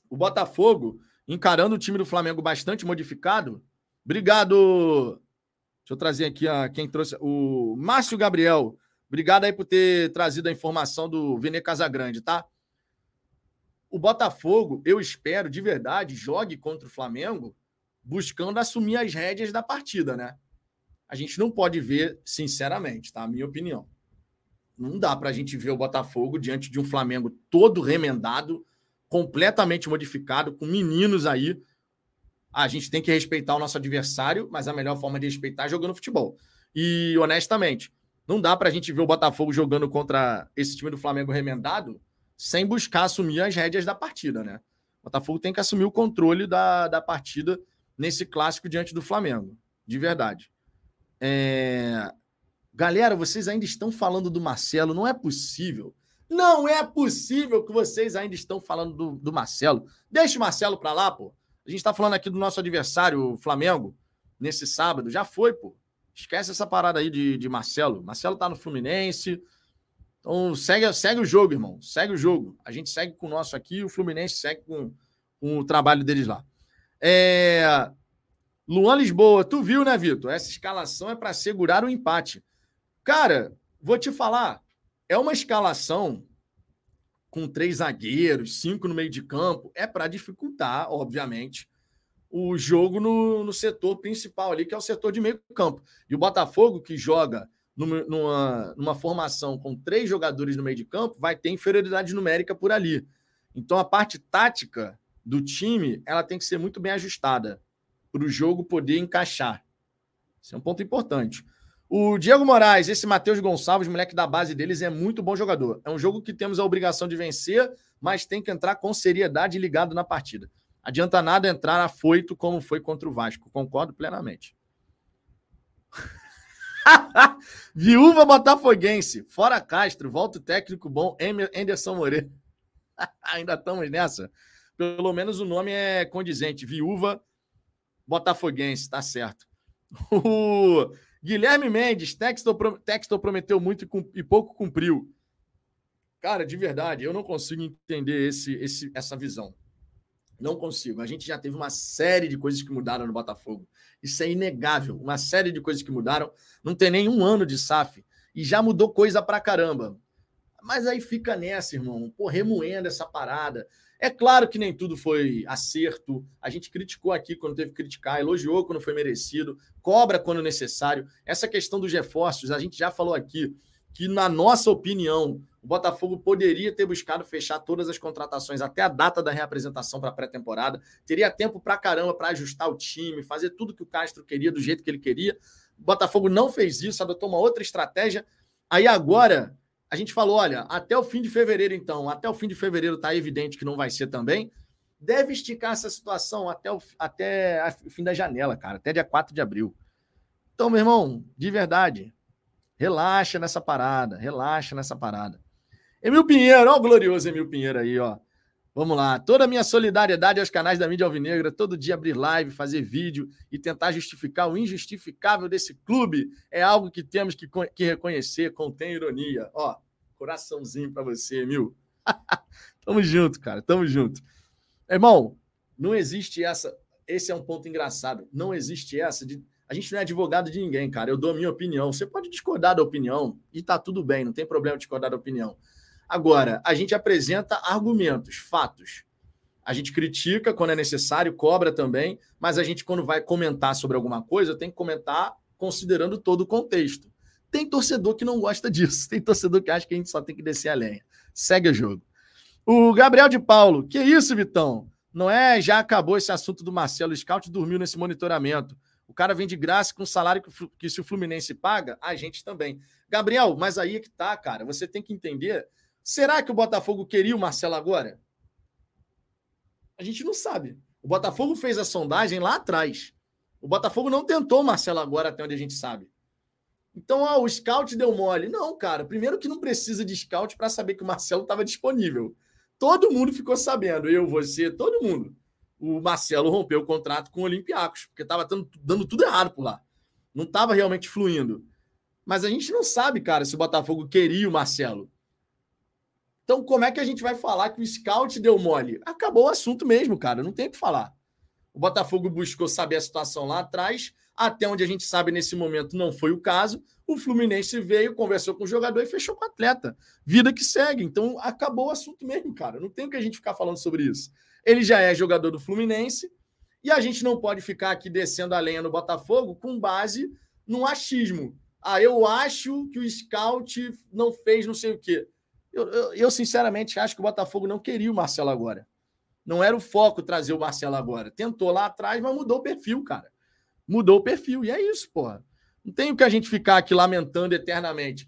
o Botafogo encarando o time do Flamengo bastante modificado. Obrigado. Deixa eu trazer aqui a quem trouxe o Márcio Gabriel. Obrigado aí por ter trazido a informação do Vene Casagrande, tá? O Botafogo, eu espero de verdade, jogue contra o Flamengo buscando assumir as rédeas da partida, né? A gente não pode ver, sinceramente, tá? A minha opinião. Não dá para a gente ver o Botafogo diante de um Flamengo todo remendado, completamente modificado, com meninos aí. A gente tem que respeitar o nosso adversário, mas a melhor forma de respeitar é jogando futebol. E, honestamente, não dá para a gente ver o Botafogo jogando contra esse time do Flamengo remendado sem buscar assumir as rédeas da partida, né? O Botafogo tem que assumir o controle da, da partida nesse clássico diante do Flamengo. De verdade. É... Galera, vocês ainda estão falando do Marcelo. Não é possível. Não é possível que vocês ainda estão falando do, do Marcelo. Deixa o Marcelo para lá, pô. A gente está falando aqui do nosso adversário, o Flamengo, nesse sábado. Já foi, pô. Esquece essa parada aí de, de Marcelo. Marcelo tá no Fluminense. Então segue, segue o jogo, irmão. Segue o jogo. A gente segue com o nosso aqui, o Fluminense segue com, com o trabalho deles lá. É... Luan Lisboa, tu viu, né, Vitor? Essa escalação é para segurar o empate. Cara, vou te falar, é uma escalação com três zagueiros, cinco no meio de campo, é para dificultar, obviamente, o jogo no, no setor principal ali, que é o setor de meio campo. E o Botafogo, que joga numa, numa, numa, formação com três jogadores no meio de campo, vai ter inferioridade numérica por ali. Então a parte tática do time ela tem que ser muito bem ajustada para o jogo poder encaixar. Esse é um ponto importante. O Diego Moraes, esse Matheus Gonçalves, moleque da base deles, é muito bom jogador. É um jogo que temos a obrigação de vencer, mas tem que entrar com seriedade ligado na partida. Adianta nada entrar afoito como foi contra o Vasco. Concordo plenamente. Viúva Botafoguense. Fora Castro. Volta o técnico bom. Anderson Moreira. Ainda estamos nessa. Pelo menos o nome é condizente. Viúva Botafoguense. Tá certo. Guilherme Mendes. Textor, prometeu muito e pouco cumpriu. Cara, de verdade, eu não consigo entender esse, esse, essa visão. Não consigo. A gente já teve uma série de coisas que mudaram no Botafogo. Isso é inegável. Uma série de coisas que mudaram. Não tem nem um ano de SAF. E já mudou coisa pra caramba. Mas aí fica nessa, irmão. Pô, remoendo essa parada. É claro que nem tudo foi acerto. A gente criticou aqui quando teve que criticar, elogiou quando foi merecido, cobra quando necessário. Essa questão dos reforços, a gente já falou aqui que, na nossa opinião, o Botafogo poderia ter buscado fechar todas as contratações até a data da reapresentação para a pré-temporada. Teria tempo para caramba para ajustar o time, fazer tudo que o Castro queria do jeito que ele queria. O Botafogo não fez isso, adotou uma outra estratégia. Aí agora a gente falou: olha, até o fim de fevereiro, então, até o fim de fevereiro está evidente que não vai ser também. Deve esticar essa situação até o, até fim da janela, cara, até dia 4 de abril. Então, meu irmão, de verdade, relaxa nessa parada, relaxa nessa parada. Emil Pinheiro, ó o glorioso Emil Pinheiro aí, ó. Vamos lá. Toda a minha solidariedade aos canais da mídia alvinegra, todo dia abrir live, fazer vídeo e tentar justificar o injustificável desse clube é algo que temos que, que reconhecer, contém ironia. Ó, coraçãozinho para você, Emil. Tamo junto, cara, tamo junto. Irmão, não existe essa. Esse é um ponto engraçado. Não existe essa de. A gente não é advogado de ninguém, cara. Eu dou a minha opinião. Você pode discordar da opinião e tá tudo bem, não tem problema discordar da opinião. Agora, a gente apresenta argumentos, fatos. A gente critica quando é necessário, cobra também, mas a gente, quando vai comentar sobre alguma coisa, tem que comentar considerando todo o contexto. Tem torcedor que não gosta disso, tem torcedor que acha que a gente só tem que descer a lenha. Segue o jogo. O Gabriel de Paulo, que isso, Vitão? Não é? Já acabou esse assunto do Marcelo Scout dormiu nesse monitoramento. O cara vem de graça com o salário que, que se o Fluminense paga, a gente também. Gabriel, mas aí é que tá, cara. Você tem que entender Será que o Botafogo queria o Marcelo agora? A gente não sabe. O Botafogo fez a sondagem lá atrás. O Botafogo não tentou o Marcelo agora, até onde a gente sabe. Então, ó, o scout deu mole. Não, cara. Primeiro que não precisa de scout para saber que o Marcelo estava disponível. Todo mundo ficou sabendo. Eu, você, todo mundo. O Marcelo rompeu o contrato com o Olympiacos, porque estava dando, tudo errado por lá. Não estava realmente fluindo. Mas a gente não sabe, cara, se o Botafogo queria o Marcelo. Então, como é que a gente vai falar que o scout deu mole? Acabou o assunto mesmo, cara. Não tem o que falar. O Botafogo buscou saber a situação lá atrás, até onde a gente sabe nesse momento não foi o caso. O Fluminense veio, conversou com o jogador e fechou com o atleta. Vida que segue. Então, acabou o assunto mesmo, cara. Não tem o que a gente ficar falando sobre isso. Ele já é jogador do Fluminense e a gente não pode ficar aqui descendo a lenha no Botafogo com base num achismo. Ah, eu acho que o scout não fez não sei o quê. Eu, eu, eu, sinceramente acho que o Botafogo não queria o Marcelo agora. Não era o foco trazer o Marcelo agora. Tentou lá atrás, mas mudou o perfil, cara. Mudou o perfil. E é isso, porra. Não tem o que a gente ficar aqui lamentando eternamente.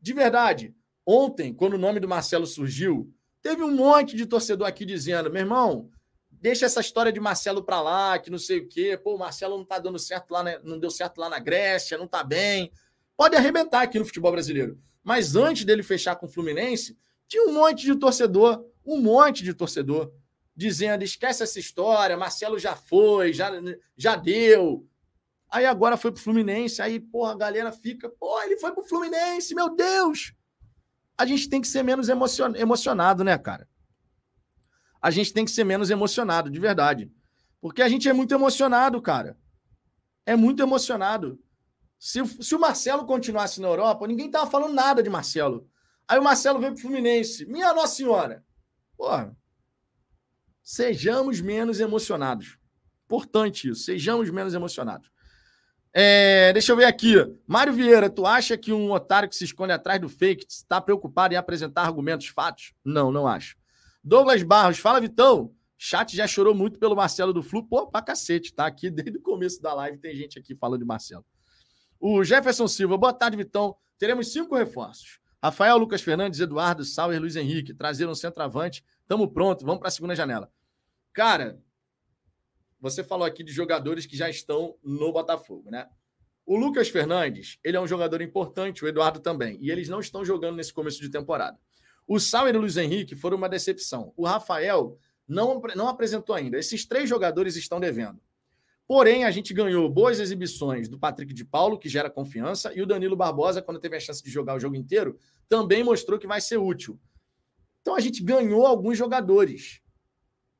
De verdade, ontem, quando o nome do Marcelo surgiu, teve um monte de torcedor aqui dizendo: meu irmão, deixa essa história de Marcelo para lá, que não sei o quê. Pô, o Marcelo não tá dando certo lá, na, não deu certo lá na Grécia, não tá bem. Pode arrebentar aqui no futebol brasileiro. Mas antes dele fechar com o Fluminense, tinha um monte de torcedor, um monte de torcedor, dizendo: esquece essa história, Marcelo já foi, já, já deu. Aí agora foi pro Fluminense, aí, porra, a galera fica, pô, ele foi pro Fluminense, meu Deus! A gente tem que ser menos emocionado, né, cara? a gente tem que ser menos emocionado, de verdade. Porque a gente é muito emocionado, cara. É muito emocionado. Se, se o Marcelo continuasse na Europa, ninguém tava falando nada de Marcelo. Aí o Marcelo veio pro Fluminense. Minha Nossa Senhora! Porra. Sejamos menos emocionados. Importante isso. Sejamos menos emocionados. É, deixa eu ver aqui. Mário Vieira, tu acha que um otário que se esconde atrás do fake está preocupado em apresentar argumentos, fatos? Não, não acho. Douglas Barros, fala, Vitão. Chat já chorou muito pelo Marcelo do Flu. Pô, pra cacete, tá? Aqui desde o começo da live tem gente aqui falando de Marcelo. O Jefferson Silva, boa tarde, Vitão. Teremos cinco reforços. Rafael, Lucas Fernandes, Eduardo, Sauer, Luiz Henrique. Trazer um centroavante. Tamo pronto, vamos para a segunda janela. Cara, você falou aqui de jogadores que já estão no Botafogo, né? O Lucas Fernandes, ele é um jogador importante, o Eduardo também. E eles não estão jogando nesse começo de temporada. O Sauer e o Luiz Henrique foram uma decepção. O Rafael não, não apresentou ainda. Esses três jogadores estão devendo. Porém, a gente ganhou boas exibições do Patrick de Paulo, que gera confiança, e o Danilo Barbosa, quando teve a chance de jogar o jogo inteiro, também mostrou que vai ser útil. Então a gente ganhou alguns jogadores.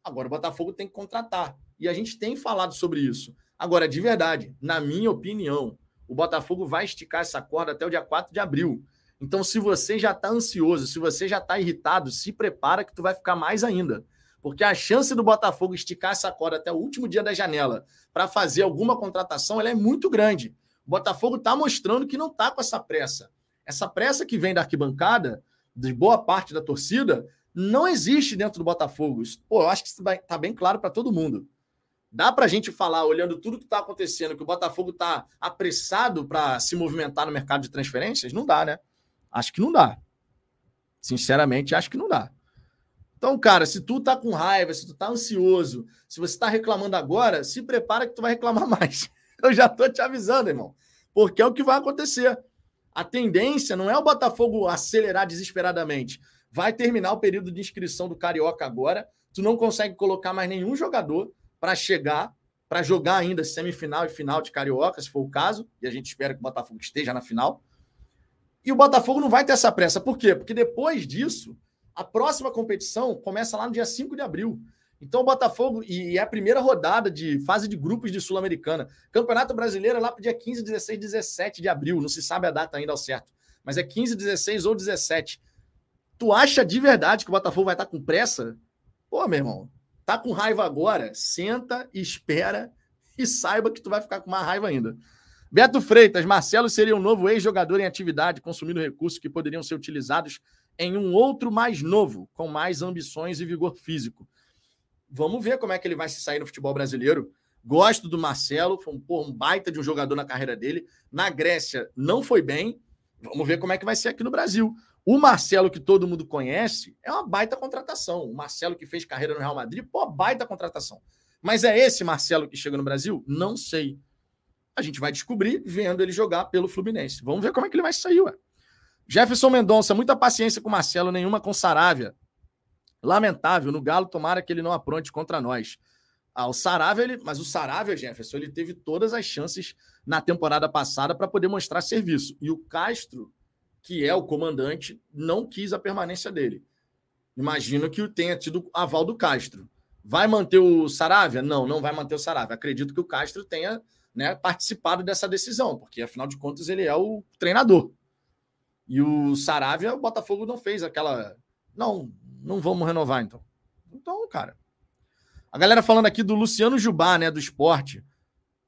Agora o Botafogo tem que contratar. E a gente tem falado sobre isso. Agora, de verdade, na minha opinião, o Botafogo vai esticar essa corda até o dia 4 de abril. Então, se você já está ansioso, se você já está irritado, se prepara que tu vai ficar mais ainda. Porque a chance do Botafogo esticar essa corda até o último dia da janela para fazer alguma contratação ela é muito grande. O Botafogo está mostrando que não está com essa pressa. Essa pressa que vem da arquibancada, de boa parte da torcida, não existe dentro do Botafogo. Pô, eu acho que está bem claro para todo mundo. Dá para a gente falar, olhando tudo que está acontecendo, que o Botafogo está apressado para se movimentar no mercado de transferências? Não dá, né? Acho que não dá. Sinceramente, acho que não dá. Então, cara, se tu tá com raiva, se tu tá ansioso, se você tá reclamando agora, se prepara que tu vai reclamar mais. Eu já tô te avisando, irmão. Porque é o que vai acontecer. A tendência não é o Botafogo acelerar desesperadamente. Vai terminar o período de inscrição do Carioca agora. Tu não consegue colocar mais nenhum jogador para chegar, para jogar ainda semifinal e final de Carioca, se for o caso. E a gente espera que o Botafogo esteja na final. E o Botafogo não vai ter essa pressa. Por quê? Porque depois disso, a próxima competição começa lá no dia 5 de abril. Então o Botafogo, e é a primeira rodada de fase de grupos de Sul-Americana. Campeonato Brasileiro é lá para dia 15, 16, 17 de abril. Não se sabe a data ainda ao certo. Mas é 15, 16 ou 17. Tu acha de verdade que o Botafogo vai estar com pressa? Pô, meu irmão, tá com raiva agora? Senta, espera e saiba que tu vai ficar com mais raiva ainda. Beto Freitas, Marcelo seria um novo ex-jogador em atividade, consumindo recursos que poderiam ser utilizados em um outro mais novo, com mais ambições e vigor físico. Vamos ver como é que ele vai se sair no futebol brasileiro. Gosto do Marcelo, foi um, um baita de um jogador na carreira dele. Na Grécia não foi bem. Vamos ver como é que vai ser aqui no Brasil. O Marcelo, que todo mundo conhece, é uma baita contratação. O Marcelo que fez carreira no Real Madrid, pô, baita contratação. Mas é esse Marcelo que chega no Brasil? Não sei. A gente vai descobrir vendo ele jogar pelo Fluminense. Vamos ver como é que ele vai sair, ué. Jefferson Mendonça, muita paciência com Marcelo, nenhuma com Saravia. Lamentável, no Galo, tomara que ele não apronte contra nós. Ah, o Saravia, ele, mas o Saravia, Jefferson, ele teve todas as chances na temporada passada para poder mostrar serviço. E o Castro, que é o comandante, não quis a permanência dele. Imagino que tenha tido aval do Castro. Vai manter o Saravia? Não, não vai manter o Saravia. Acredito que o Castro tenha né, participado dessa decisão, porque afinal de contas ele é o treinador. E o Saravia, o Botafogo não fez aquela. Não, não vamos renovar então. Então, cara. A galera falando aqui do Luciano Jubá, né, do esporte.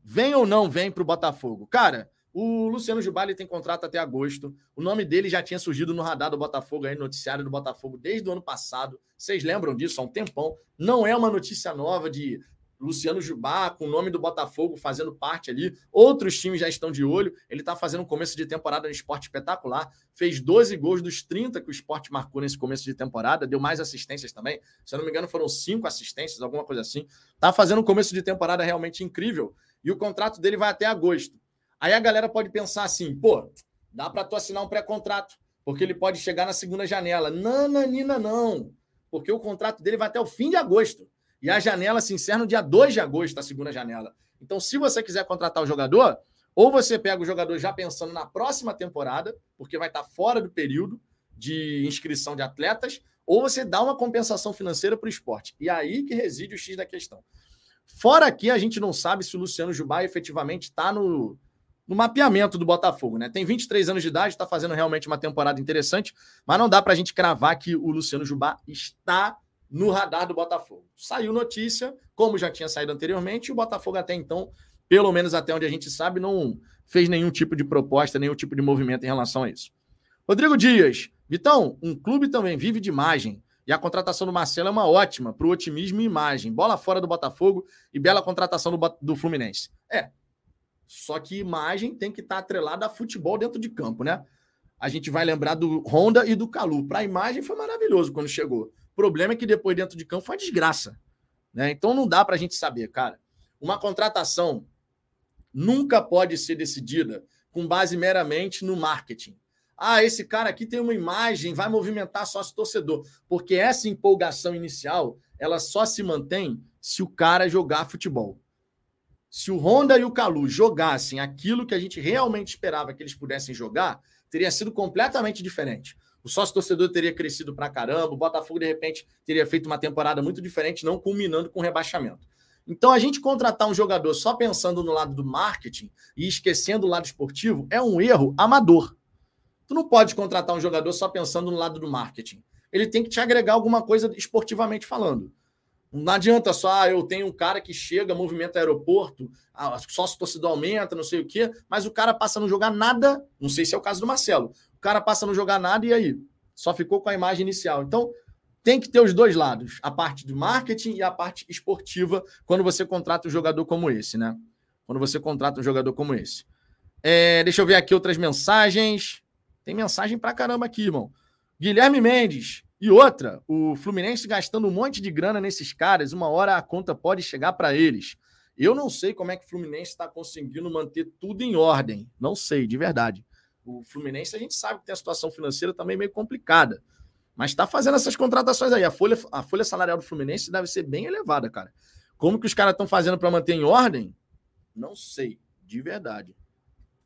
Vem ou não vem para o Botafogo? Cara, o Luciano Jubá ele tem contrato até agosto. O nome dele já tinha surgido no radar do Botafogo, aí, no noticiário do Botafogo, desde o ano passado. Vocês lembram disso há um tempão. Não é uma notícia nova de Luciano Jubá, com o nome do Botafogo fazendo parte ali. Outros times já estão de olho. Ele está fazendo um começo de temporada no esporte espetacular. Fez 12 gols dos 30 que o esporte marcou nesse começo de temporada. Deu mais assistências também. Se eu não me engano, foram cinco assistências, alguma coisa assim. Tá fazendo um começo de temporada realmente incrível. E o contrato dele vai até agosto. Aí a galera pode pensar assim, pô, dá para tu assinar um pré-contrato, porque ele pode chegar na segunda janela. Nananina, não. Porque o contrato dele vai até o fim de agosto. E a janela se encerra no dia 2 de agosto, a segunda janela. Então, se você quiser contratar o jogador, ou você pega o jogador já pensando na próxima temporada, porque vai estar fora do período de inscrição de atletas, ou você dá uma compensação financeira para o esporte. E aí que reside o X da questão. Fora aqui, a gente não sabe se o Luciano Jubá efetivamente está no, no mapeamento do Botafogo, né? Tem 23 anos de idade, está fazendo realmente uma temporada interessante, mas não dá para a gente cravar que o Luciano Jubá está no radar do Botafogo. Saiu notícia, como já tinha saído anteriormente, e o Botafogo até então, pelo menos até onde a gente sabe, não fez nenhum tipo de proposta, nenhum tipo de movimento em relação a isso. Rodrigo Dias, Vitão, um clube também vive de imagem. E a contratação do Marcelo é uma ótima para o otimismo e imagem. Bola fora do Botafogo e bela contratação do, do Fluminense. É. Só que imagem tem que estar tá atrelada a futebol dentro de campo, né? A gente vai lembrar do Honda e do Calu. Para a imagem foi maravilhoso quando chegou problema é que depois dentro de campo foi uma desgraça. Né? Então não dá para a gente saber, cara. Uma contratação nunca pode ser decidida com base meramente no marketing. Ah, esse cara aqui tem uma imagem, vai movimentar sócio torcedor. Porque essa empolgação inicial, ela só se mantém se o cara jogar futebol. Se o Honda e o Calu jogassem aquilo que a gente realmente esperava que eles pudessem jogar, teria sido completamente diferente o sócio torcedor teria crescido pra caramba, o Botafogo, de repente, teria feito uma temporada muito diferente, não culminando com rebaixamento. Então, a gente contratar um jogador só pensando no lado do marketing e esquecendo o lado esportivo é um erro amador. Tu não pode contratar um jogador só pensando no lado do marketing. Ele tem que te agregar alguma coisa esportivamente falando. Não adianta só, ah, eu tenho um cara que chega, movimenta aeroporto, sócio torcedor aumenta, não sei o quê, mas o cara passa a não jogar nada. Não sei se é o caso do Marcelo. Cara passa a não jogar nada e aí? Só ficou com a imagem inicial. Então, tem que ter os dois lados, a parte do marketing e a parte esportiva, quando você contrata um jogador como esse, né? Quando você contrata um jogador como esse. É, deixa eu ver aqui outras mensagens. Tem mensagem pra caramba aqui, irmão. Guilherme Mendes. E outra, o Fluminense gastando um monte de grana nesses caras, uma hora a conta pode chegar para eles. Eu não sei como é que o Fluminense está conseguindo manter tudo em ordem. Não sei, de verdade. O Fluminense, a gente sabe que tem a situação financeira também meio complicada. Mas está fazendo essas contratações aí. A folha, a folha salarial do Fluminense deve ser bem elevada, cara. Como que os caras estão fazendo para manter em ordem? Não sei, de verdade.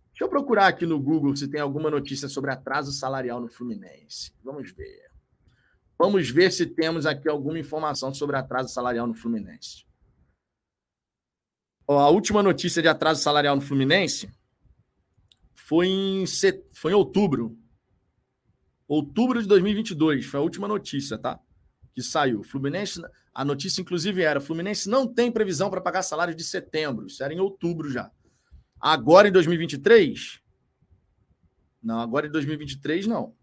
Deixa eu procurar aqui no Google se tem alguma notícia sobre atraso salarial no Fluminense. Vamos ver. Vamos ver se temos aqui alguma informação sobre atraso salarial no Fluminense. Ó, a última notícia de atraso salarial no Fluminense foi em, set... foi em outubro. Outubro de 2022. Foi a última notícia, tá? Que saiu. Fluminense. A notícia, inclusive, era: Fluminense não tem previsão para pagar salário de setembro. Isso era em outubro já. Agora em 2023? Não, agora em 2023 não.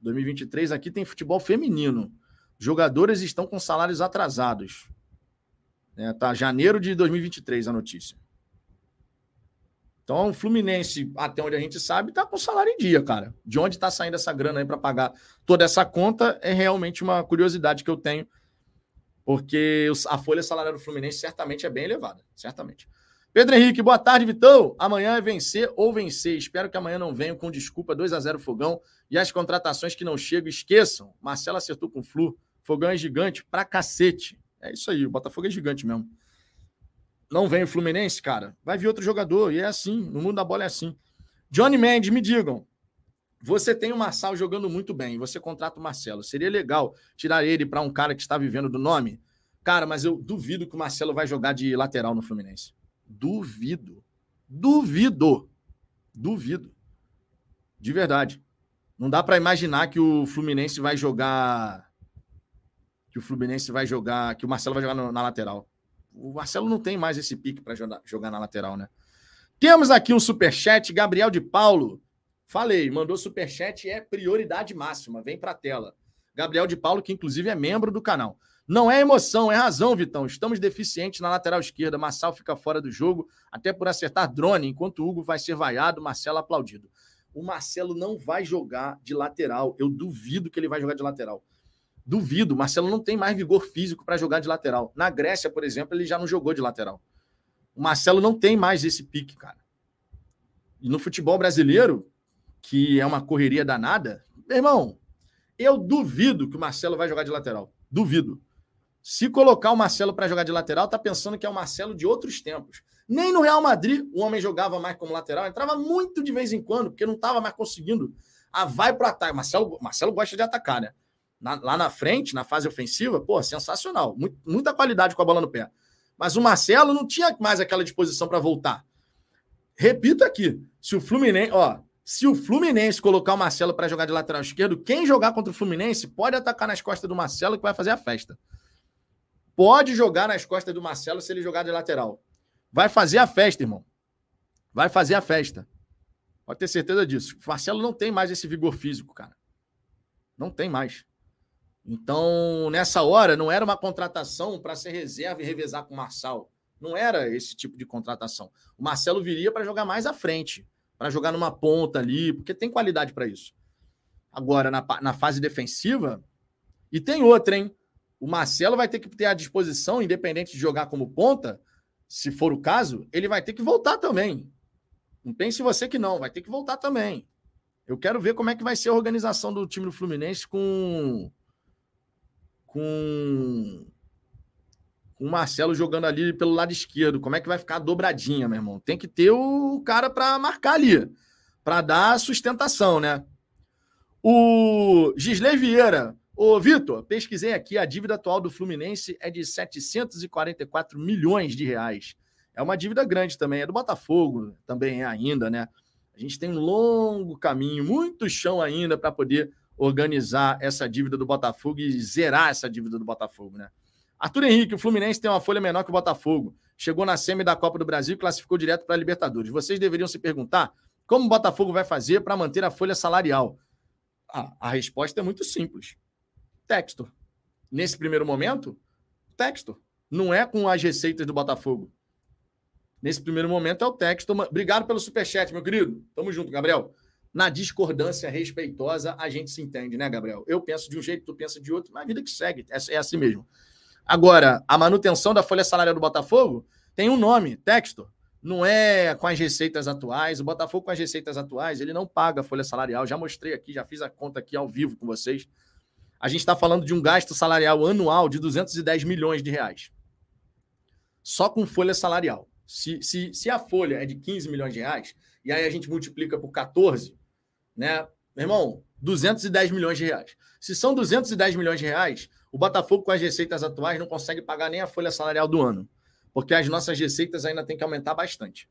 2023 aqui tem futebol feminino. Jogadores estão com salários atrasados. É, tá janeiro de 2023 a notícia. Então, o Fluminense, até onde a gente sabe, está com salário em dia, cara. De onde está saindo essa grana aí para pagar toda essa conta é realmente uma curiosidade que eu tenho, porque a folha salarial do Fluminense certamente é bem elevada, certamente. Pedro Henrique, boa tarde, Vitão. Amanhã é vencer ou vencer. Espero que amanhã não venham com desculpa 2 a 0 Fogão e as contratações que não chegam, esqueçam. Marcelo acertou com o Flu. Fogão é gigante pra cacete. É isso aí, o Botafogo é gigante mesmo não vem o Fluminense, cara, vai vir outro jogador. E é assim, no mundo da bola é assim. Johnny Mendes, me digam. Você tem o Marçal jogando muito bem, você contrata o Marcelo. Seria legal tirar ele para um cara que está vivendo do nome? Cara, mas eu duvido que o Marcelo vai jogar de lateral no Fluminense. Duvido. Duvido. Duvido. De verdade. Não dá para imaginar que o Fluminense vai jogar. Que o Fluminense vai jogar. Que o Marcelo vai jogar na lateral. O Marcelo não tem mais esse pique para jogar, na lateral, né? Temos aqui um superchat, Gabriel de Paulo. Falei, mandou superchat, é prioridade máxima, vem para a tela. Gabriel de Paulo, que inclusive é membro do canal. Não é emoção, é razão, Vitão. Estamos deficientes na lateral esquerda. Marçal fica fora do jogo, até por acertar drone, enquanto o Hugo vai ser vaiado, Marcelo aplaudido. O Marcelo não vai jogar de lateral. Eu duvido que ele vai jogar de lateral. Duvido. Marcelo não tem mais vigor físico para jogar de lateral. Na Grécia, por exemplo, ele já não jogou de lateral. O Marcelo não tem mais esse pique, cara. E no futebol brasileiro, que é uma correria danada, meu irmão, eu duvido que o Marcelo vai jogar de lateral. Duvido. Se colocar o Marcelo para jogar de lateral, tá pensando que é o Marcelo de outros tempos. Nem no Real Madrid o homem jogava mais como lateral, entrava muito de vez em quando, porque não estava mais conseguindo. Ah, vai para ataque. Marcelo, Marcelo gosta de atacar, né? Na, lá na frente, na fase ofensiva, pô, sensacional. Muito, muita qualidade com a bola no pé. Mas o Marcelo não tinha mais aquela disposição para voltar. Repito aqui, se o Fluminense, ó, se o Fluminense colocar o Marcelo para jogar de lateral esquerdo, quem jogar contra o Fluminense pode atacar nas costas do Marcelo que vai fazer a festa pode jogar nas costas do Marcelo se ele jogar de lateral. Vai fazer a festa, irmão. Vai fazer a festa. Pode ter certeza disso. O Marcelo não tem mais esse vigor físico, cara. Não tem mais. Então, nessa hora, não era uma contratação para ser reserva e revezar com o Marçal. Não era esse tipo de contratação. O Marcelo viria para jogar mais à frente, para jogar numa ponta ali, porque tem qualidade para isso. Agora, na, na fase defensiva, e tem outra, hein? O Marcelo vai ter que ter à disposição, independente de jogar como ponta, se for o caso, ele vai ter que voltar também. Não pense você que não, vai ter que voltar também. Eu quero ver como é que vai ser a organização do time do Fluminense com com o Marcelo jogando ali pelo lado esquerdo. Como é que vai ficar a dobradinha, meu irmão? Tem que ter o cara para marcar ali, para dar sustentação, né? O Gisley Vieira Ô, Vitor, pesquisei aqui, a dívida atual do Fluminense é de 744 milhões de reais. É uma dívida grande também, é do Botafogo, também é ainda, né? A gente tem um longo caminho, muito chão ainda para poder organizar essa dívida do Botafogo e zerar essa dívida do Botafogo, né? Arthur Henrique, o Fluminense tem uma folha menor que o Botafogo. Chegou na semi da Copa do Brasil e classificou direto para a Libertadores. Vocês deveriam se perguntar como o Botafogo vai fazer para manter a folha salarial. Ah, a resposta é muito simples Texto. Nesse primeiro momento, texto. Não é com as receitas do Botafogo. Nesse primeiro momento é o texto. Obrigado pelo superchat, meu querido. Tamo junto, Gabriel. Na discordância respeitosa, a gente se entende, né, Gabriel? Eu penso de um jeito, tu pensa de outro, mas a vida que segue. É, é assim mesmo. Agora, a manutenção da folha salarial do Botafogo tem um nome, texto. Não é com as receitas atuais. O Botafogo, com as receitas atuais, ele não paga a folha salarial. Já mostrei aqui, já fiz a conta aqui ao vivo com vocês a gente está falando de um gasto salarial anual de 210 milhões de reais. Só com folha salarial. Se, se, se a folha é de 15 milhões de reais, e aí a gente multiplica por 14, né? Meu irmão, 210 milhões de reais. Se são 210 milhões de reais, o Botafogo, com as receitas atuais, não consegue pagar nem a folha salarial do ano. Porque as nossas receitas ainda tem que aumentar bastante.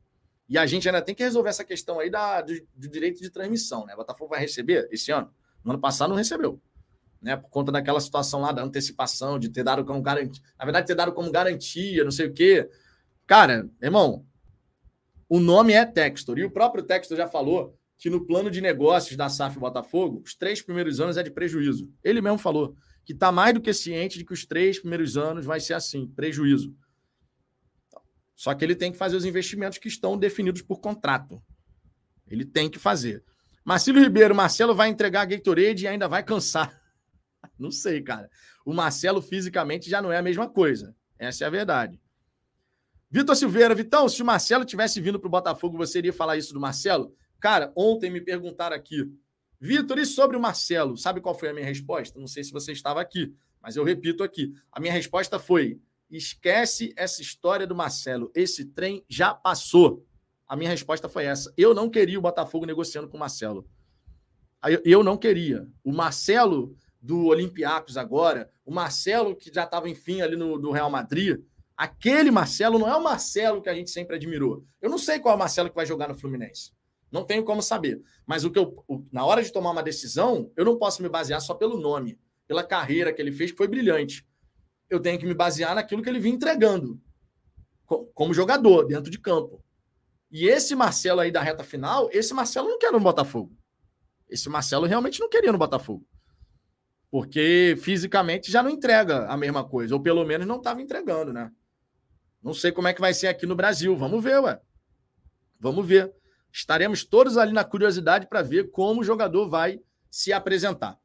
E a gente ainda tem que resolver essa questão aí da, do, do direito de transmissão, né? O Botafogo vai receber esse ano? No ano passado não recebeu né? Por conta daquela situação lá da antecipação, de ter dado como garantia. Na verdade, ter dado como garantia, não sei o quê. Cara, irmão, o nome é Textor. E o próprio Textor já falou que no plano de negócios da SAF Botafogo, os três primeiros anos é de prejuízo. Ele mesmo falou que está mais do que ciente de que os três primeiros anos vai ser assim, prejuízo. Só que ele tem que fazer os investimentos que estão definidos por contrato. Ele tem que fazer. Marcelo Ribeiro, Marcelo vai entregar a Gatorade e ainda vai cansar. Não sei, cara. O Marcelo fisicamente já não é a mesma coisa. Essa é a verdade. Vitor Silveira, Vitão, se o Marcelo tivesse vindo para o Botafogo, você iria falar isso do Marcelo? Cara, ontem me perguntaram aqui, Vitor, e sobre o Marcelo? Sabe qual foi a minha resposta? Não sei se você estava aqui, mas eu repito aqui. A minha resposta foi: esquece essa história do Marcelo. Esse trem já passou. A minha resposta foi essa. Eu não queria o Botafogo negociando com o Marcelo. Eu não queria. O Marcelo do Olympiacos agora, o Marcelo, que já estava, enfim, ali no do Real Madrid. Aquele Marcelo não é o Marcelo que a gente sempre admirou. Eu não sei qual é o Marcelo que vai jogar no Fluminense. Não tenho como saber. Mas o que eu, o, na hora de tomar uma decisão, eu não posso me basear só pelo nome, pela carreira que ele fez, que foi brilhante. Eu tenho que me basear naquilo que ele vinha entregando como jogador, dentro de campo. E esse Marcelo aí da reta final, esse Marcelo não quer no Botafogo. Esse Marcelo realmente não queria no Botafogo. Porque fisicamente já não entrega a mesma coisa, ou pelo menos não estava entregando, né? Não sei como é que vai ser aqui no Brasil. Vamos ver, ué. Vamos ver. Estaremos todos ali na curiosidade para ver como o jogador vai se apresentar.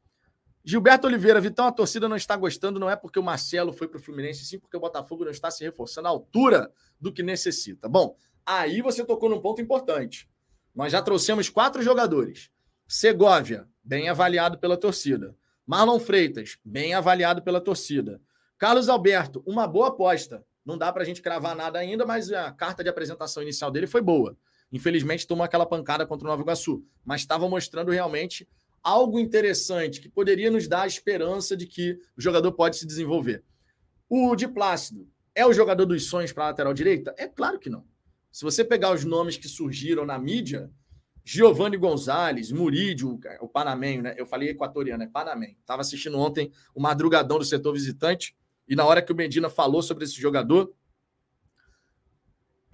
Gilberto Oliveira, Vitão, a torcida não está gostando, não é porque o Marcelo foi para o Fluminense, sim porque o Botafogo não está se reforçando à altura do que necessita. Bom, aí você tocou num ponto importante. Nós já trouxemos quatro jogadores. Segovia, bem avaliado pela torcida. Marlon Freitas, bem avaliado pela torcida. Carlos Alberto, uma boa aposta. Não dá para a gente cravar nada ainda, mas a carta de apresentação inicial dele foi boa. Infelizmente, tomou aquela pancada contra o Nova Iguaçu, mas estava mostrando realmente algo interessante que poderia nos dar a esperança de que o jogador pode se desenvolver. O de Plácido é o jogador dos sonhos para a lateral direita? É claro que não. Se você pegar os nomes que surgiram na mídia, Giovanni Gonzalez, Murídio, o panamenho, né? Eu falei equatoriano, é panamenho. Estava assistindo ontem o madrugadão do setor visitante e na hora que o Medina falou sobre esse jogador,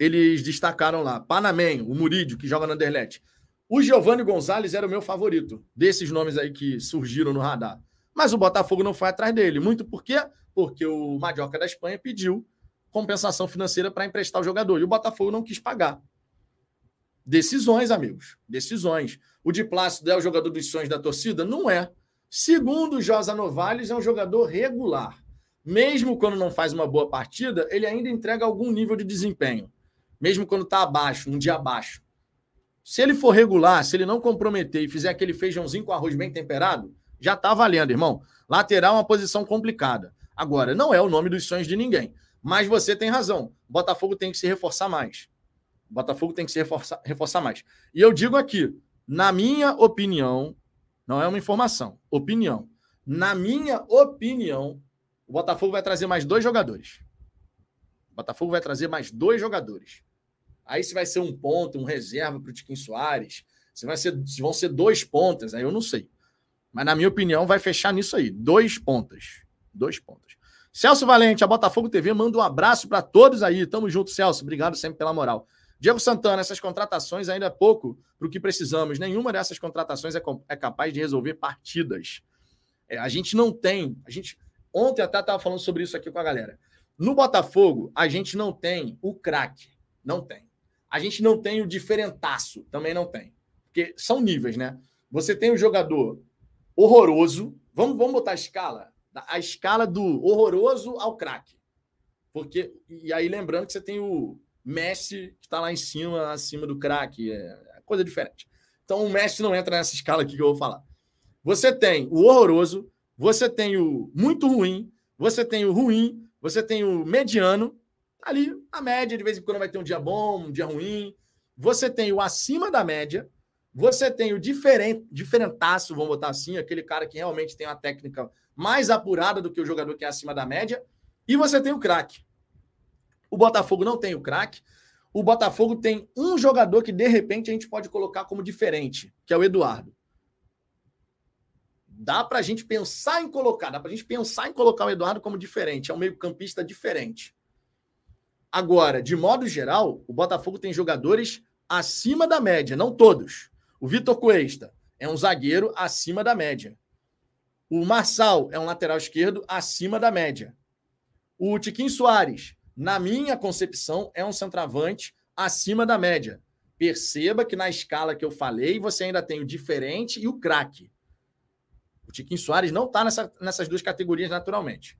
eles destacaram lá, panamenho, o Murídio, que joga no Anderlecht. O Giovanni Gonzalez era o meu favorito, desses nomes aí que surgiram no radar. Mas o Botafogo não foi atrás dele. Muito por quê? Porque o Madioca da Espanha pediu compensação financeira para emprestar o jogador. E o Botafogo não quis pagar. Decisões, amigos. Decisões. O de Plácido é o jogador dos sonhos da torcida? Não é. Segundo o Josa Novales, é um jogador regular. Mesmo quando não faz uma boa partida, ele ainda entrega algum nível de desempenho. Mesmo quando está abaixo, um dia abaixo. Se ele for regular, se ele não comprometer e fizer aquele feijãozinho com arroz bem temperado, já está valendo, irmão. Lateral é uma posição complicada. Agora, não é o nome dos sonhos de ninguém. Mas você tem razão. Botafogo tem que se reforçar mais. Botafogo tem que se reforçar, reforçar mais. E eu digo aqui, na minha opinião, não é uma informação, opinião. Na minha opinião, o Botafogo vai trazer mais dois jogadores. O Botafogo vai trazer mais dois jogadores. Aí se vai ser um ponto, um reserva para o Tiquinho Soares, se, vai ser, se vão ser dois pontas, aí eu não sei. Mas na minha opinião, vai fechar nisso aí. Dois pontas. Dois pontas. Celso Valente, a Botafogo TV, manda um abraço para todos aí. Tamo junto, Celso. Obrigado sempre pela moral. Diego Santana, essas contratações ainda é pouco para o que precisamos. Nenhuma dessas contratações é, é capaz de resolver partidas. É, a gente não tem. A gente ontem até estava falando sobre isso aqui com a galera. No Botafogo, a gente não tem o craque. Não tem. A gente não tem o diferentaço, também não tem. Porque são níveis, né? Você tem o jogador horroroso. Vamos, vamos botar a escala? A escala do horroroso ao craque. Porque, e aí lembrando que você tem o Messi que está lá em cima, acima do craque. É, é coisa diferente. Então o Messi não entra nessa escala aqui que eu vou falar. Você tem o horroroso, você tem o muito ruim, você tem o ruim, você tem o mediano ali a média, de vez em quando vai ter um dia bom, um dia ruim. Você tem o acima da média, você tem o diferente, diferentaço, vamos botar assim, aquele cara que realmente tem uma técnica mais apurada do que o jogador que é acima da média, e você tem o craque. O Botafogo não tem o craque. O Botafogo tem um jogador que de repente a gente pode colocar como diferente, que é o Eduardo. Dá para a gente pensar em colocar, dá para a gente pensar em colocar o Eduardo como diferente, é um meio-campista diferente. Agora, de modo geral, o Botafogo tem jogadores acima da média, não todos. O Vitor Cuesta é um zagueiro acima da média. O Marçal é um lateral esquerdo acima da média. O Tiquinho Soares, na minha concepção, é um centroavante acima da média. Perceba que na escala que eu falei, você ainda tem o diferente e o craque. O Tiquinho Soares não está nessa, nessas duas categorias naturalmente.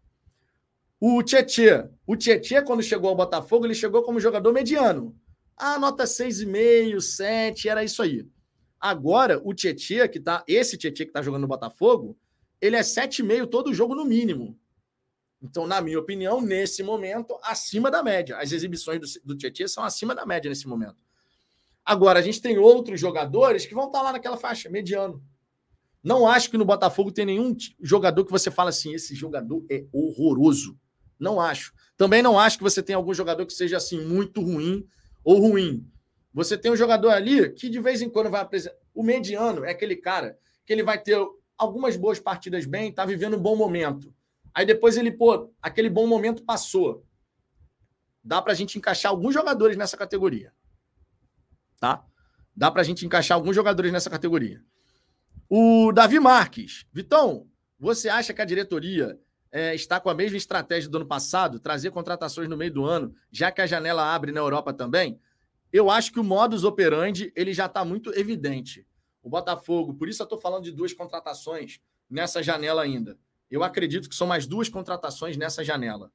O Tietê. O Tietê, quando chegou ao Botafogo, ele chegou como jogador mediano. A nota 6,5, 7, era isso aí. Agora, o Tietê, que tá. Esse Tietê que tá jogando no Botafogo, ele é 7,5 todo jogo no mínimo. Então, na minha opinião, nesse momento, acima da média. As exibições do, do Tietê são acima da média nesse momento. Agora, a gente tem outros jogadores que vão estar tá lá naquela faixa, mediano. Não acho que no Botafogo tem nenhum jogador que você fala assim: esse jogador é horroroso. Não acho. Também não acho que você tem algum jogador que seja assim muito ruim ou ruim. Você tem um jogador ali que de vez em quando vai apresentar. O mediano é aquele cara que ele vai ter algumas boas partidas bem, tá vivendo um bom momento. Aí depois ele, pô, aquele bom momento passou. Dá pra gente encaixar alguns jogadores nessa categoria. Tá? Dá pra gente encaixar alguns jogadores nessa categoria. O Davi Marques. Vitão, Você acha que a diretoria é, está com a mesma estratégia do ano passado, trazer contratações no meio do ano, já que a janela abre na Europa também? Eu acho que o modus operandi ele já está muito evidente. O Botafogo, por isso eu estou falando de duas contratações nessa janela ainda. Eu acredito que são mais duas contratações nessa janela.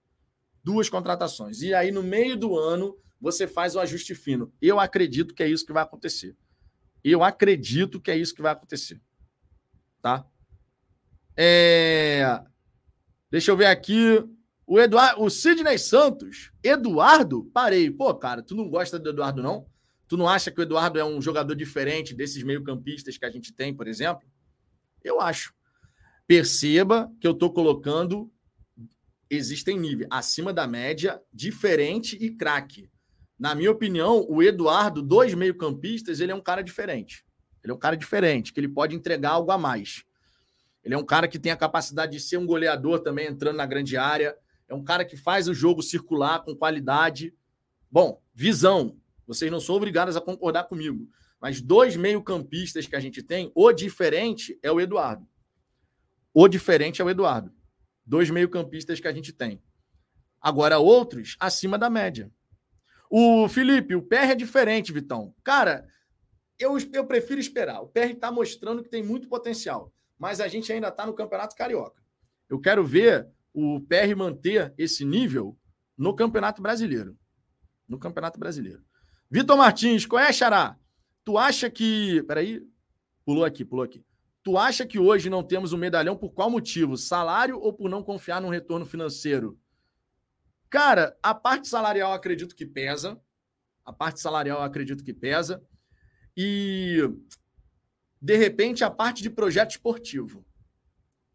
Duas contratações. E aí, no meio do ano, você faz o ajuste fino. Eu acredito que é isso que vai acontecer. Eu acredito que é isso que vai acontecer. Tá? É... Deixa eu ver aqui. O o Sidney Santos. Eduardo? Parei. Pô, cara, tu não gosta do Eduardo, não? Tu não acha que o Eduardo é um jogador diferente desses meio-campistas que a gente tem, por exemplo? Eu acho. Perceba que eu estou colocando. Existem níveis acima da média, diferente e craque. Na minha opinião, o Eduardo, dois meio-campistas, ele é um cara diferente. Ele é um cara diferente, que ele pode entregar algo a mais. Ele é um cara que tem a capacidade de ser um goleador também entrando na grande área. É um cara que faz o jogo circular com qualidade. Bom, visão. Vocês não são obrigados a concordar comigo. Mas dois meio-campistas que a gente tem, o diferente é o Eduardo. O diferente é o Eduardo. Dois meio-campistas que a gente tem. Agora, outros acima da média. O Felipe, o PR é diferente, Vitão. Cara, eu, eu prefiro esperar. O PR está mostrando que tem muito potencial, mas a gente ainda está no Campeonato Carioca. Eu quero ver o PR manter esse nível no Campeonato Brasileiro. No Campeonato Brasileiro. Vitor Martins, qual é, Xará? Tu acha que. Peraí. Pulou aqui, pulou aqui. Tu acha que hoje não temos um medalhão por qual motivo? Salário ou por não confiar no retorno financeiro? Cara, a parte salarial acredito que pesa. A parte salarial acredito que pesa. E de repente a parte de projeto esportivo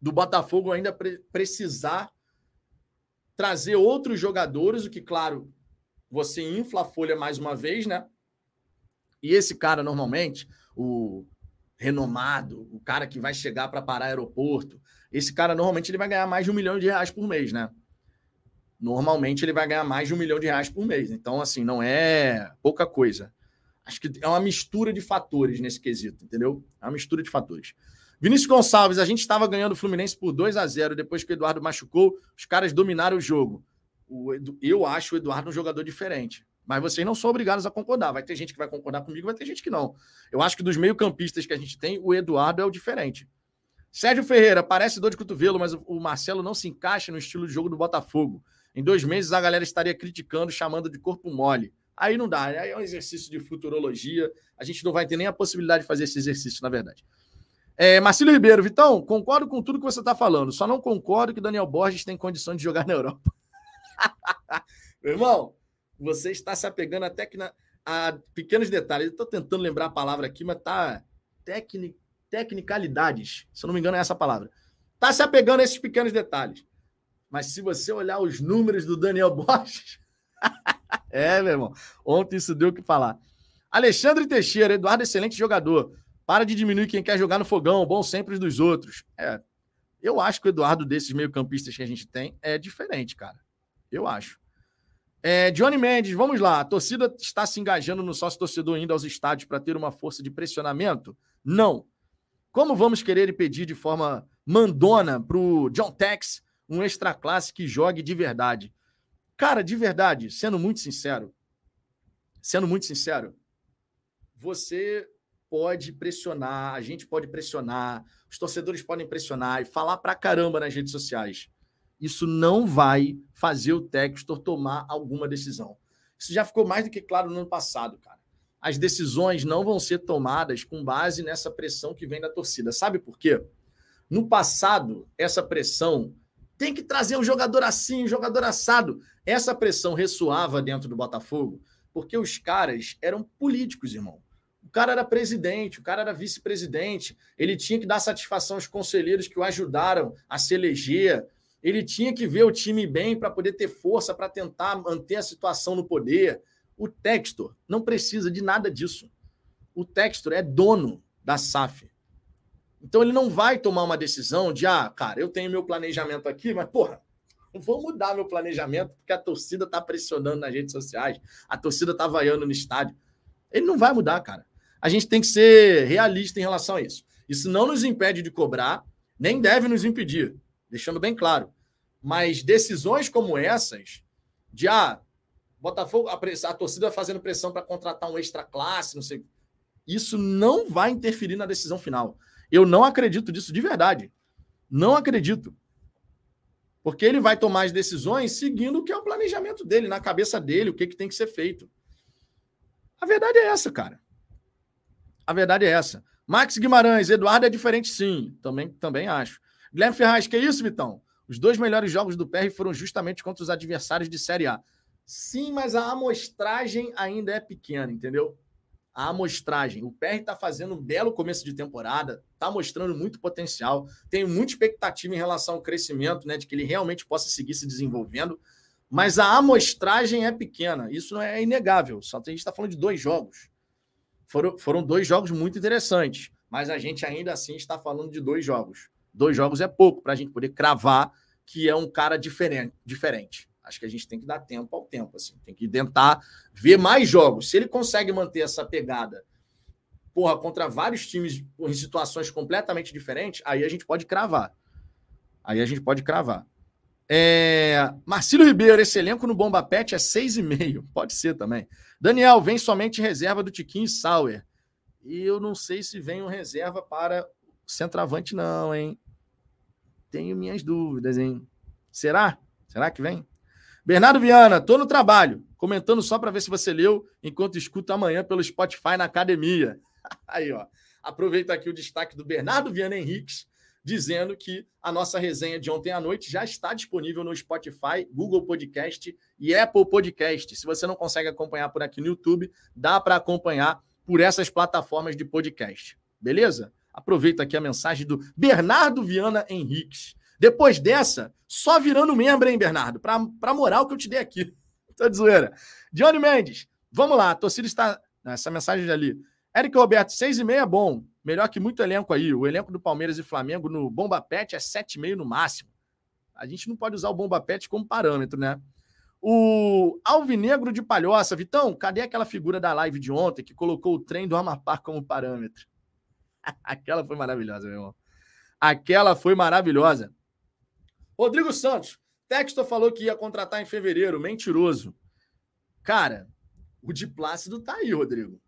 do Botafogo ainda pre precisar trazer outros jogadores, o que claro, você infla a folha mais uma vez, né? E esse cara normalmente, o renomado, o cara que vai chegar para parar aeroporto, esse cara normalmente ele vai ganhar mais de um milhão de reais por mês, né? normalmente ele vai ganhar mais de um milhão de reais por mês. Então, assim, não é pouca coisa. Acho que é uma mistura de fatores nesse quesito, entendeu? É uma mistura de fatores. Vinícius Gonçalves, a gente estava ganhando o Fluminense por 2 a 0 depois que o Eduardo machucou, os caras dominaram o jogo. O Edu, eu acho o Eduardo um jogador diferente. Mas vocês não são obrigados a concordar. Vai ter gente que vai concordar comigo, vai ter gente que não. Eu acho que dos meio-campistas que a gente tem, o Eduardo é o diferente. Sérgio Ferreira, parece dor de cotovelo, mas o Marcelo não se encaixa no estilo de jogo do Botafogo. Em dois meses a galera estaria criticando, chamando de corpo mole. Aí não dá, aí é um exercício de futurologia. A gente não vai ter nem a possibilidade de fazer esse exercício, na verdade. É, Marcelo Ribeiro, Vitão, concordo com tudo que você está falando. Só não concordo que Daniel Borges tem condição de jogar na Europa. Meu irmão, você está se apegando até que na, a pequenos detalhes. Estou tentando lembrar a palavra aqui, mas tá tecni, tecnicalidades. Se eu não me engano, é essa palavra. Está se apegando a esses pequenos detalhes. Mas se você olhar os números do Daniel Borges. é, meu irmão. Ontem isso deu o que falar. Alexandre Teixeira, Eduardo, excelente jogador. Para de diminuir quem quer jogar no fogão, bom sempre dos outros. É. Eu acho que o Eduardo, desses meio-campistas que a gente tem, é diferente, cara. Eu acho. É, Johnny Mendes, vamos lá. A torcida está se engajando no sócio torcedor indo aos estádios para ter uma força de pressionamento? Não. Como vamos querer pedir de forma mandona para o John Tex um extra classe que jogue de verdade. Cara, de verdade, sendo muito sincero, sendo muito sincero, você pode pressionar, a gente pode pressionar, os torcedores podem pressionar e falar pra caramba nas redes sociais. Isso não vai fazer o Textor tomar alguma decisão. Isso já ficou mais do que claro no ano passado, cara. As decisões não vão ser tomadas com base nessa pressão que vem da torcida. Sabe por quê? No passado, essa pressão tem que trazer um jogador assim, um jogador assado. Essa pressão ressoava dentro do Botafogo, porque os caras eram políticos, irmão. O cara era presidente, o cara era vice-presidente, ele tinha que dar satisfação aos conselheiros que o ajudaram a se eleger, ele tinha que ver o time bem para poder ter força para tentar manter a situação no poder. O Textor não precisa de nada disso. O Textor é dono da SAF. Então ele não vai tomar uma decisão de, ah, cara, eu tenho meu planejamento aqui, mas, porra, vou mudar meu planejamento porque a torcida tá pressionando nas redes sociais, a torcida tá vaiando no estádio. Ele não vai mudar, cara. A gente tem que ser realista em relação a isso. Isso não nos impede de cobrar, Nem deve nos impedir, deixando bem claro. Mas decisões como essas, de ah, Botafogo, a, a torcida fazendo pressão para contratar um extra classe, não sei. Isso não vai interferir na decisão final. Eu não acredito disso de verdade. Não acredito. Porque ele vai tomar as decisões seguindo o que é o planejamento dele, na cabeça dele, o que, que tem que ser feito. A verdade é essa, cara. A verdade é essa. Max Guimarães, Eduardo é diferente sim. Também, também acho. Guilherme Ferraz, que é isso, Vitão? Os dois melhores jogos do PR foram justamente contra os adversários de Série A. Sim, mas a amostragem ainda é pequena, entendeu? A amostragem. O PR está fazendo um belo começo de temporada, está mostrando muito potencial. Tenho muita expectativa em relação ao crescimento, né? De que ele realmente possa seguir se desenvolvendo. Mas a amostragem é pequena. Isso é inegável. Só a gente está falando de dois jogos. Foram, foram dois jogos muito interessantes. Mas a gente ainda assim está falando de dois jogos. Dois jogos é pouco para a gente poder cravar que é um cara diferente. diferente. Acho que a gente tem que dar tempo ao tempo, assim. Tem que tentar ver mais jogos. Se ele consegue manter essa pegada, porra, contra vários times em situações completamente diferentes, aí a gente pode cravar. Aí a gente pode cravar. É... Marcelo Ribeiro, esse elenco no Bomba Pet é 6,5. Pode ser também. Daniel, vem somente reserva do Tiquinho Sauer. E eu não sei se vem um reserva para centroavante, não, hein? Tenho minhas dúvidas, hein? Será? Será que vem? Bernardo Viana, tô no trabalho, comentando só para ver se você leu, enquanto escuta amanhã pelo Spotify na academia. Aí, ó. Aproveita aqui o destaque do Bernardo Viana Henriques, dizendo que a nossa resenha de ontem à noite já está disponível no Spotify, Google Podcast e Apple Podcast. Se você não consegue acompanhar por aqui no YouTube, dá para acompanhar por essas plataformas de podcast. Beleza? Aproveita aqui a mensagem do Bernardo Viana Henriques. Depois dessa, só virando membro, hein, Bernardo? Pra, pra moral que eu te dei aqui. Tô de zoeira. Johnny Mendes, vamos lá. A torcida está. Essa mensagem já li. Eric Roberto, 6,5 é bom. Melhor que muito elenco aí. O elenco do Palmeiras e Flamengo no Bomba Pet é 7,5 no máximo. A gente não pode usar o Bomba Pet como parâmetro, né? O Alvinegro de Palhoça. Vitão, cadê aquela figura da live de ontem que colocou o trem do Amapá como parâmetro? Aquela foi maravilhosa, meu irmão. Aquela foi maravilhosa. Rodrigo Santos. Textor falou que ia contratar em fevereiro. Mentiroso. Cara, o de Plácido tá aí, Rodrigo.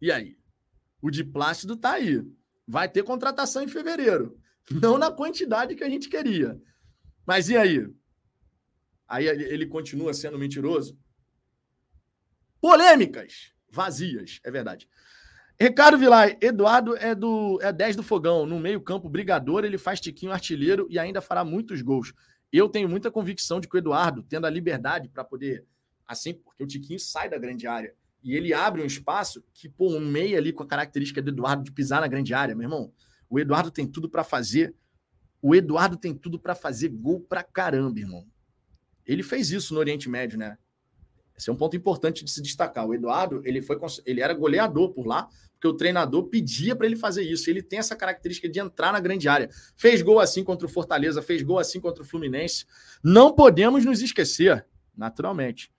E aí? O de Plácido tá aí. Vai ter contratação em fevereiro. Não na quantidade que a gente queria. Mas e aí? Aí ele continua sendo mentiroso? Polêmicas vazias, é verdade. Ricardo Vilar, Eduardo é do é 10 do fogão, no meio-campo, brigador, ele faz tiquinho artilheiro e ainda fará muitos gols. Eu tenho muita convicção de que o Eduardo, tendo a liberdade para poder, assim, porque o Tiquinho sai da grande área e ele abre um espaço que, pô, um meio ali com a característica do Eduardo de pisar na grande área, meu irmão. O Eduardo tem tudo para fazer. O Eduardo tem tudo para fazer gol pra caramba, irmão. Ele fez isso no Oriente Médio, né? Esse é um ponto importante de se destacar. O Eduardo, ele foi ele era goleador por lá, porque o treinador pedia para ele fazer isso. Ele tem essa característica de entrar na grande área. Fez gol assim contra o Fortaleza, fez gol assim contra o Fluminense. Não podemos nos esquecer, naturalmente.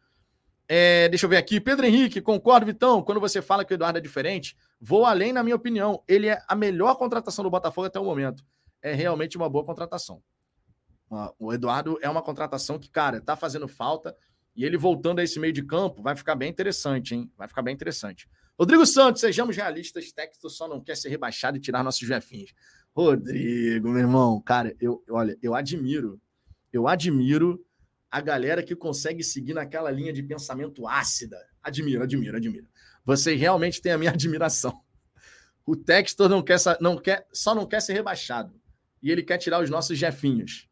É, deixa eu ver aqui. Pedro Henrique, concordo, Vitão. Quando você fala que o Eduardo é diferente, vou além, na minha opinião. Ele é a melhor contratação do Botafogo até o momento. É realmente uma boa contratação. O Eduardo é uma contratação que, cara, tá fazendo falta. E ele voltando a esse meio de campo, vai ficar bem interessante, hein? Vai ficar bem interessante. Rodrigo Santos, sejamos realistas, Texto só não quer ser rebaixado e tirar nossos jefinhos. Rodrigo, meu irmão, cara, eu, olha, eu admiro, eu admiro a galera que consegue seguir naquela linha de pensamento ácida. Admiro, admiro, admiro. Vocês realmente têm a minha admiração. O Textor não quer, não quer, só não quer ser rebaixado. E ele quer tirar os nossos jefinhos.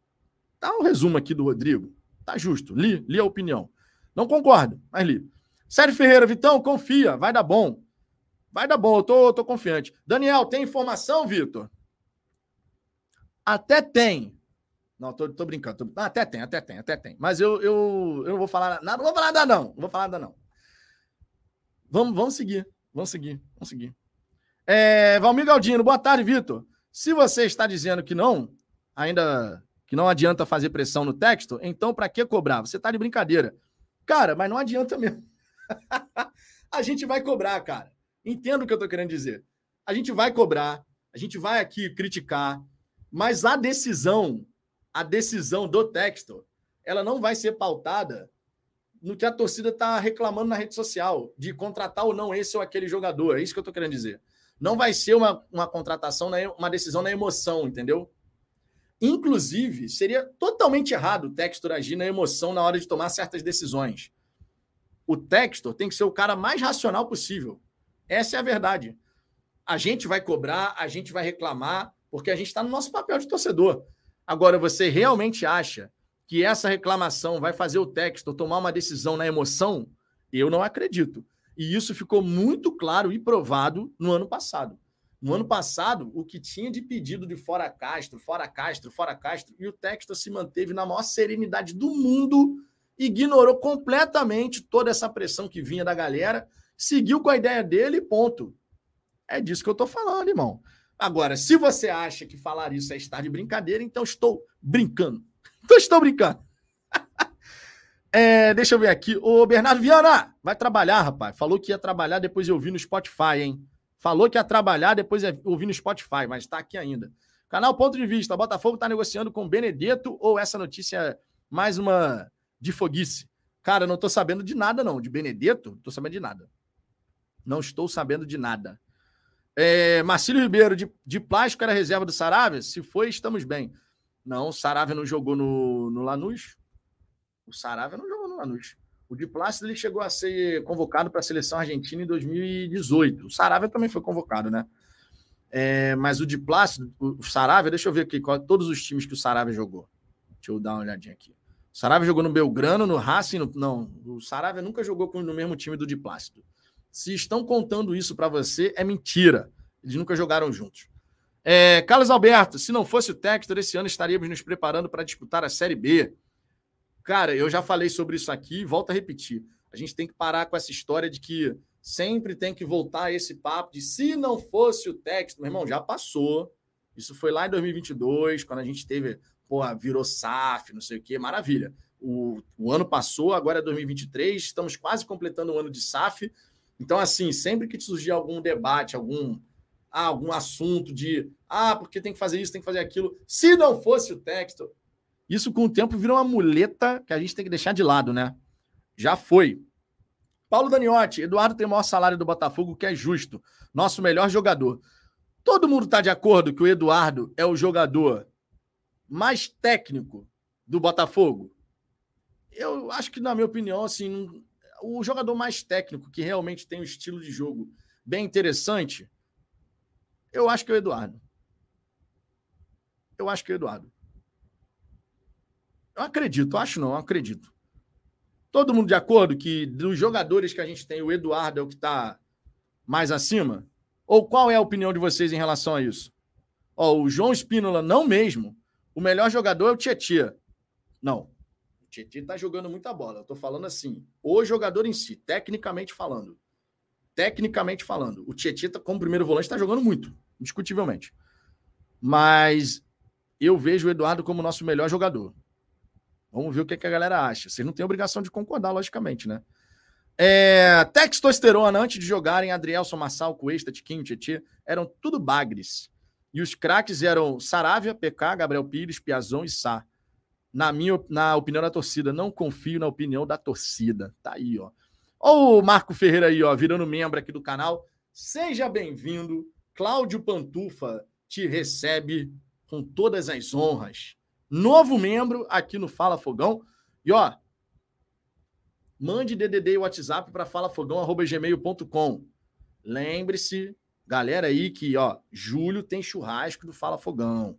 Tá um resumo aqui do Rodrigo. Tá justo. Li, li a opinião. Não concordo, mas li. Sérgio Ferreira, Vitão, confia, vai dar bom. Vai dar bom, eu tô, tô confiante. Daniel, tem informação, Vitor? Até tem. Não, tô, tô brincando. Tô... até tem, até tem, até tem. Mas eu, eu, eu não vou falar nada. Não vou falar nada, não. Não vou falar nada, não. Vamos, vamos seguir. Vamos seguir. Vamos seguir. É, Valmir Galdino, boa tarde, Vitor. Se você está dizendo que não, ainda que não adianta fazer pressão no texto, então para que cobrar? Você está de brincadeira. Cara, mas não adianta mesmo. a gente vai cobrar, cara. Entendo o que eu estou querendo dizer. A gente vai cobrar, a gente vai aqui criticar, Mas a decisão, a decisão do Textor, ela não vai ser pautada no que a torcida está reclamando na rede social, de contratar ou não esse ou aquele jogador. É isso que eu estou querendo dizer. Não vai ser uma, uma contratação, uma decisão na emoção, entendeu? Inclusive, seria totalmente errado o Textor agir na emoção na hora de tomar certas decisões. O Textor tem que ser o cara mais racional possível. Essa é a verdade. A gente vai cobrar, a gente vai reclamar, porque a gente está no nosso papel de torcedor. Agora, você realmente acha que essa reclamação vai fazer o Textor tomar uma decisão na emoção? Eu não acredito. E isso ficou muito claro e provado no ano passado. No ano passado, o que tinha de pedido de fora Castro, fora Castro, fora Castro, e o Textor se manteve na maior serenidade do mundo, ignorou completamente toda essa pressão que vinha da galera, seguiu com a ideia dele ponto. É disso que eu estou falando, irmão. Agora, se você acha que falar isso é estar de brincadeira, então estou brincando. Então estou brincando. É, deixa eu ver aqui. O Bernardo Viana vai trabalhar, rapaz. Falou que ia trabalhar depois de ouvir no Spotify, hein? Falou que ia trabalhar depois de ouvir no Spotify, mas está aqui ainda. Canal Ponto de Vista. Botafogo está negociando com Benedetto ou essa notícia é mais uma de foguice? Cara, não estou sabendo de nada, não. De Benedetto, não estou sabendo de nada. Não estou sabendo de nada. É, Marcílio Ribeiro, de, de plástico era reserva do Saravia? Se foi, estamos bem. Não, o Saravia não jogou no, no Lanús. O Saravia não jogou no Lanús. O de Plácido ele chegou a ser convocado para a seleção argentina em 2018. O Saravia também foi convocado, né? É, mas o de Plácido, o Saravia, deixa eu ver aqui qual, todos os times que o Saravia jogou. Deixa eu dar uma olhadinha aqui. O Saravia jogou no Belgrano, no Racing, no, não. O Saravia nunca jogou no mesmo time do de Plácido. Se estão contando isso para você, é mentira. Eles nunca jogaram juntos. É, Carlos Alberto, se não fosse o Textor, esse ano estaríamos nos preparando para disputar a Série B. Cara, eu já falei sobre isso aqui, volto a repetir. A gente tem que parar com essa história de que sempre tem que voltar a esse papo de se não fosse o texto, meu irmão, já passou. Isso foi lá em 2022, quando a gente teve, pô, virou SAF, não sei o quê, maravilha. O, o ano passou, agora é 2023, estamos quase completando o ano de SAF. Então, assim, sempre que surgir algum debate, algum, ah, algum assunto de ah, porque tem que fazer isso, tem que fazer aquilo, se não fosse o texto, isso, com o tempo, virou uma muleta que a gente tem que deixar de lado, né? Já foi. Paulo Daniotti, Eduardo tem o maior salário do Botafogo, que é justo. Nosso melhor jogador. Todo mundo está de acordo que o Eduardo é o jogador mais técnico do Botafogo? Eu acho que, na minha opinião, assim, o jogador mais técnico, que realmente tem um estilo de jogo bem interessante, eu acho que é o Eduardo. Eu acho que é o Eduardo. Eu acredito, acho não, acredito. Todo mundo de acordo que dos jogadores que a gente tem, o Eduardo é o que está mais acima? Ou qual é a opinião de vocês em relação a isso? Ó, o João Espínola, não mesmo. O melhor jogador é o Tietchan. Não. O Tietchan está jogando muita bola. Eu estou falando assim, o jogador em si, tecnicamente falando. Tecnicamente falando. O Tietchan, tá, como primeiro volante, está jogando muito, indiscutivelmente. Mas eu vejo o Eduardo como nosso melhor jogador. Vamos ver o que, é que a galera acha. Vocês não têm obrigação de concordar, logicamente, né? É, Textosterona, antes de jogarem, Adrielson, Massal, Cuesta, Tiquinho, Tietê, eram tudo bagres. E os craques eram Saravia, PK, Gabriel Pires, Piazon e Sá. Na minha na opinião da torcida, não confio na opinião da torcida. Tá aí, ó. Ó o Marco Ferreira aí, ó, virando membro aqui do canal. Seja bem-vindo. Cláudio Pantufa te recebe com todas as honras novo membro aqui no Fala Fogão. E ó, mande DDD e WhatsApp para falafogão@gmail.com. Lembre-se, galera aí que ó, julho tem churrasco do Fala Fogão.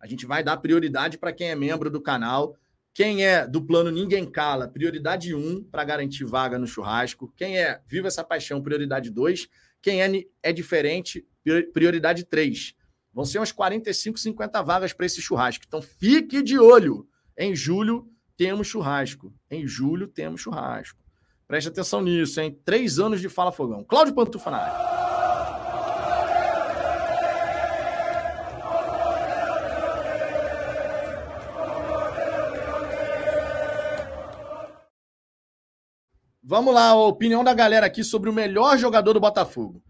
A gente vai dar prioridade para quem é membro do canal. Quem é do plano Ninguém Cala, prioridade 1 para garantir vaga no churrasco. Quem é Viva essa paixão, prioridade 2. Quem é, é diferente, prioridade 3. Vão ser umas 45, 50 vagas para esse churrasco. Então fique de olho. Em julho temos churrasco. Em julho temos churrasco. Preste atenção nisso, hein? Três anos de Fala Fogão. Cláudio Pantufa na área. Vamos lá, a opinião da galera aqui sobre o melhor jogador do Botafogo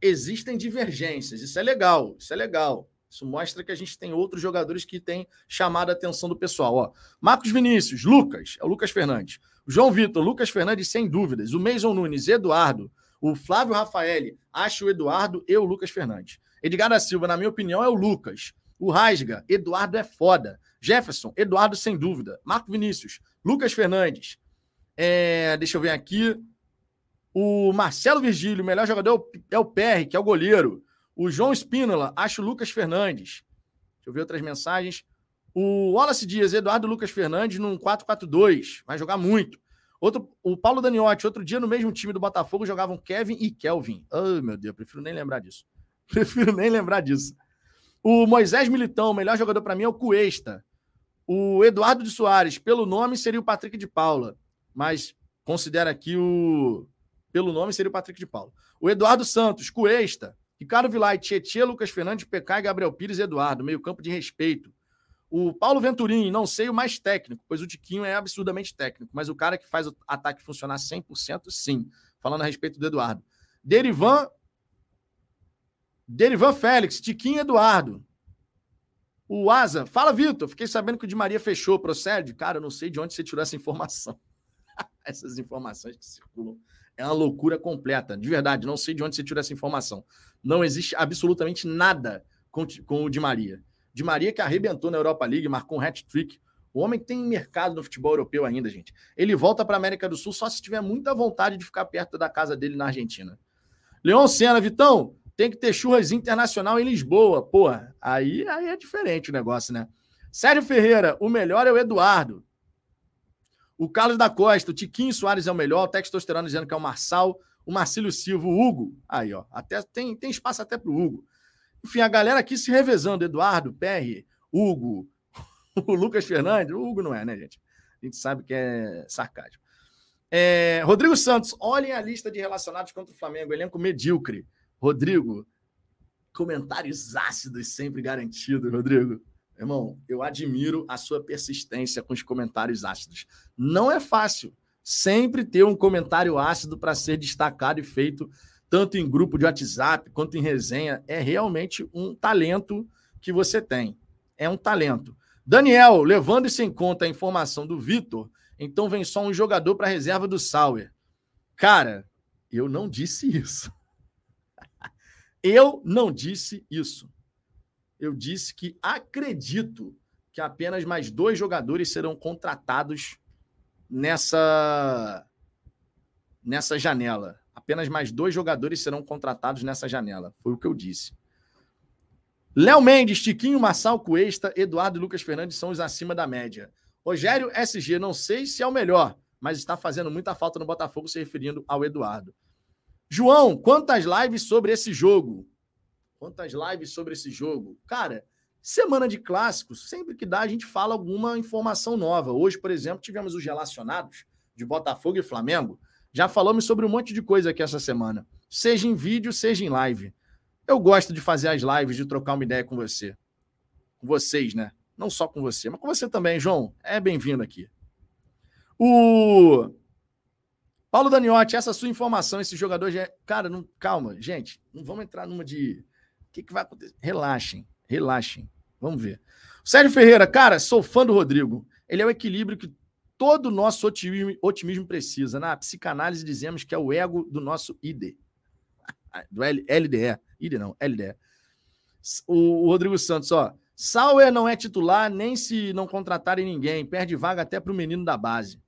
existem divergências. Isso é legal, isso é legal. Isso mostra que a gente tem outros jogadores que têm chamado a atenção do pessoal. Ó, Marcos Vinícius, Lucas, é o Lucas Fernandes. João Vitor, Lucas Fernandes, sem dúvidas. O Mason Nunes, Eduardo. O Flávio Rafael, acho o Eduardo e o Lucas Fernandes. Edgar da Silva, na minha opinião, é o Lucas. O Rasga, Eduardo é foda. Jefferson, Eduardo sem dúvida. Marco Vinícius, Lucas Fernandes. É, deixa eu ver aqui. O Marcelo Virgílio, melhor jogador é o PR, que é o goleiro. O João Espínola, acho o Lucas Fernandes. Deixa eu ver outras mensagens. O Wallace Dias, Eduardo Lucas Fernandes, num 4-4-2. Vai jogar muito. Outro, o Paulo Daniotti, outro dia no mesmo time do Botafogo, jogavam Kevin e Kelvin. Ai, oh, meu Deus, prefiro nem lembrar disso. Prefiro nem lembrar disso. O Moisés Militão, melhor jogador para mim é o Cuesta. O Eduardo de Soares, pelo nome, seria o Patrick de Paula. Mas considera aqui o. Pelo nome, seria o Patrick de Paula. O Eduardo Santos, Cuesta. Ricardo Vilay, Tietê, Lucas Fernandes, PK, Gabriel Pires e Eduardo. Meio campo de respeito. O Paulo Venturim, não sei o mais técnico, pois o Tiquinho é absurdamente técnico, mas o cara que faz o ataque funcionar 100%, sim. Falando a respeito do Eduardo. Derivan Derivan Félix, Tiquinho Eduardo. O Asa, fala, Vitor. Fiquei sabendo que o Di Maria fechou, procede? Cara, eu não sei de onde você tirou essa informação. Essas informações que circulam. É uma loucura completa. De verdade, não sei de onde você tirou essa informação. Não existe absolutamente nada com, com o Di Maria. Di Maria que arrebentou na Europa League, marcou um hat-trick. O homem tem mercado no futebol europeu ainda, gente. Ele volta para a América do Sul só se tiver muita vontade de ficar perto da casa dele na Argentina. Leon Senna, Vitão, tem que ter churras internacional em Lisboa. Porra, aí, aí é diferente o negócio, né? Sérgio Ferreira, o melhor é o Eduardo. O Carlos da Costa, o Tiquinho Soares é o melhor, o Textosterano dizendo que é o Marçal, o Marcílio Silva, o Hugo. Aí, ó, até tem, tem espaço até pro Hugo. Enfim, a galera aqui se revezando, Eduardo, PR, Hugo, o Lucas Fernandes, o Hugo não é, né, gente? A gente sabe que é sarcasmo. É, Rodrigo Santos, olhem a lista de relacionados contra o Flamengo, elenco medíocre. Rodrigo, comentários ácidos sempre garantidos, Rodrigo. Irmão, eu admiro a sua persistência com os comentários ácidos. Não é fácil sempre ter um comentário ácido para ser destacado e feito tanto em grupo de WhatsApp quanto em resenha. É realmente um talento que você tem. É um talento. Daniel, levando isso em conta a informação do Vitor, então vem só um jogador para a reserva do Sauer. Cara, eu não disse isso. Eu não disse isso. Eu disse que acredito que apenas mais dois jogadores serão contratados nessa nessa janela. Apenas mais dois jogadores serão contratados nessa janela. Foi o que eu disse. Léo Mendes, Tiquinho, Massal, Cuesta, Eduardo e Lucas Fernandes são os acima da média. Rogério SG, não sei se é o melhor, mas está fazendo muita falta no Botafogo se referindo ao Eduardo. João, quantas lives sobre esse jogo? Quantas lives sobre esse jogo? Cara, semana de clássicos, sempre que dá, a gente fala alguma informação nova. Hoje, por exemplo, tivemos os relacionados de Botafogo e Flamengo. Já falamos sobre um monte de coisa aqui essa semana, seja em vídeo, seja em live. Eu gosto de fazer as lives, de trocar uma ideia com você. Com vocês, né? Não só com você, mas com você também, João. É bem-vindo aqui. O Paulo Daniotti, essa sua informação, esse jogador já. É... Cara, não... calma, gente. Não vamos entrar numa de. Que, que vai acontecer? Relaxem, relaxem. Vamos ver. Sérgio Ferreira, cara, sou fã do Rodrigo. Ele é o equilíbrio que todo nosso otimismo, otimismo precisa. Na psicanálise dizemos que é o ego do nosso ID. Do L, LDE. ID não, LDE. O, o Rodrigo Santos, ó. Sauer não é titular nem se não contratarem ninguém. Perde vaga até para o menino da base.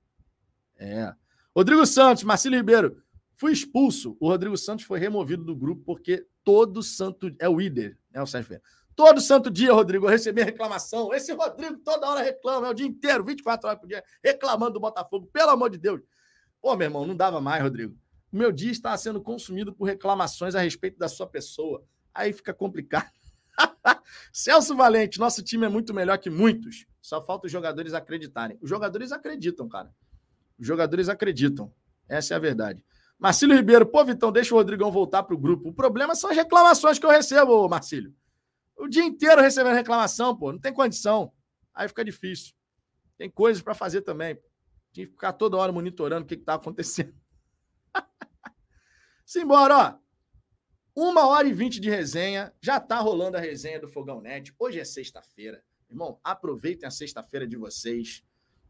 É. Rodrigo Santos, Marcelo Ribeiro, fui expulso. O Rodrigo Santos foi removido do grupo porque todo santo. É o líder, né, o Sérgio Ferreira. Todo santo dia, Rodrigo, eu recebi reclamação. Esse Rodrigo toda hora reclama, é o dia inteiro, 24 horas por dia, reclamando do Botafogo, pelo amor de Deus. Pô, meu irmão, não dava mais, Rodrigo. O meu dia está sendo consumido por reclamações a respeito da sua pessoa. Aí fica complicado. Celso Valente, nosso time é muito melhor que muitos. Só falta os jogadores acreditarem. Os jogadores acreditam, cara. Os jogadores acreditam. Essa é a verdade. Marcílio Ribeiro, pô, Vitão, deixa o Rodrigão voltar para o grupo. O problema são as reclamações que eu recebo, Marcílio. O dia inteiro recebendo reclamação, pô, não tem condição. Aí fica difícil. Tem coisas para fazer também. Tinha que ficar toda hora monitorando o que está acontecendo. Simbora, ó. Uma hora e vinte de resenha. Já tá rolando a resenha do Fogão Net. Hoje é sexta-feira. Irmão, aproveitem a sexta-feira de vocês,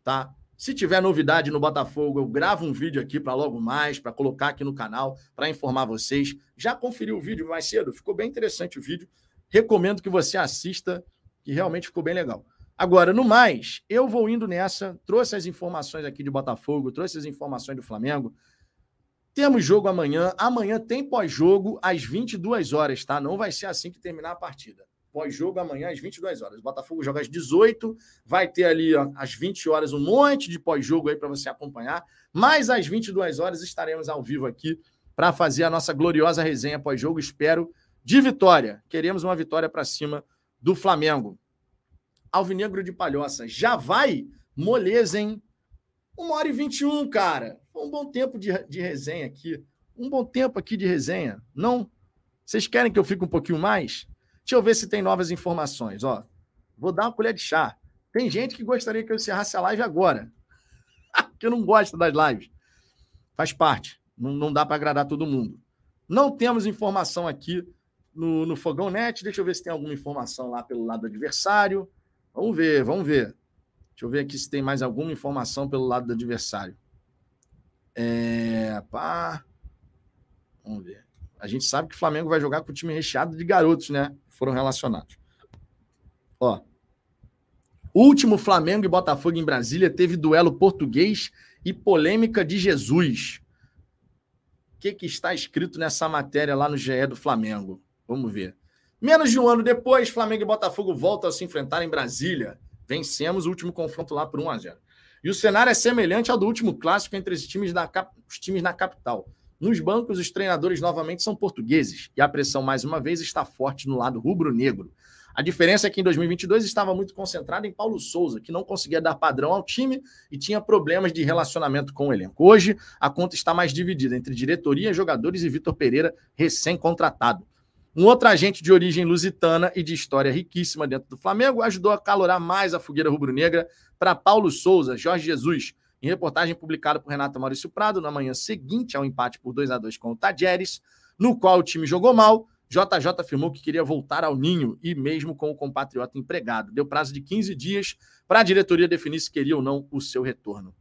tá? Se tiver novidade no Botafogo, eu gravo um vídeo aqui para logo mais, para colocar aqui no canal, para informar vocês. Já conferiu o vídeo mais cedo? Ficou bem interessante o vídeo. Recomendo que você assista, que realmente ficou bem legal. Agora, no mais, eu vou indo nessa. Trouxe as informações aqui de Botafogo, trouxe as informações do Flamengo. Temos jogo amanhã. Amanhã tem pós-jogo às 22 horas, tá? Não vai ser assim que terminar a partida. Pós-jogo amanhã às 22 horas. O Botafogo joga às 18, vai ter ali ó, às 20 horas um monte de pós-jogo aí para você acompanhar. Mas às 22 horas estaremos ao vivo aqui para fazer a nossa gloriosa resenha pós-jogo. Espero de vitória. Queremos uma vitória para cima do Flamengo. Alvinegro de Palhoça. Já vai moleza, hein? Uma hora e 21, cara. Um bom tempo de, de resenha aqui. Um bom tempo aqui de resenha. Não? Vocês querem que eu fique um pouquinho mais? Deixa eu ver se tem novas informações. Ó, vou dar uma colher de chá. Tem gente que gostaria que eu encerrasse a live agora. que não gosta das lives. Faz parte. Não, não dá para agradar todo mundo. Não temos informação aqui no, no Fogão Net. Deixa eu ver se tem alguma informação lá pelo lado do adversário. Vamos ver, vamos ver. Deixa eu ver aqui se tem mais alguma informação pelo lado do adversário. É, pá. Vamos ver. A gente sabe que o Flamengo vai jogar com o time recheado de garotos, né? Foram relacionados. Ó. Último Flamengo e Botafogo em Brasília teve duelo português e polêmica de Jesus. O que, que está escrito nessa matéria lá no GE do Flamengo? Vamos ver. Menos de um ano depois, Flamengo e Botafogo voltam a se enfrentar em Brasília. Vencemos o último confronto lá por 1 a 0. E o cenário é semelhante ao do último clássico entre os times, da, os times na capital. Nos bancos, os treinadores novamente são portugueses e a pressão, mais uma vez, está forte no lado rubro-negro. A diferença é que em 2022 estava muito concentrado em Paulo Souza, que não conseguia dar padrão ao time e tinha problemas de relacionamento com o elenco. Hoje, a conta está mais dividida entre diretoria, jogadores e Vitor Pereira, recém-contratado. Um outro agente de origem lusitana e de história riquíssima dentro do Flamengo ajudou a calorar mais a fogueira rubro-negra para Paulo Souza, Jorge Jesus, em reportagem publicada por Renato Maurício Prado na manhã seguinte ao empate por 2 a 2 com o Tajeres, no qual o time jogou mal. JJ afirmou que queria voltar ao ninho e mesmo com o compatriota empregado. Deu prazo de 15 dias para a diretoria definir se queria ou não o seu retorno.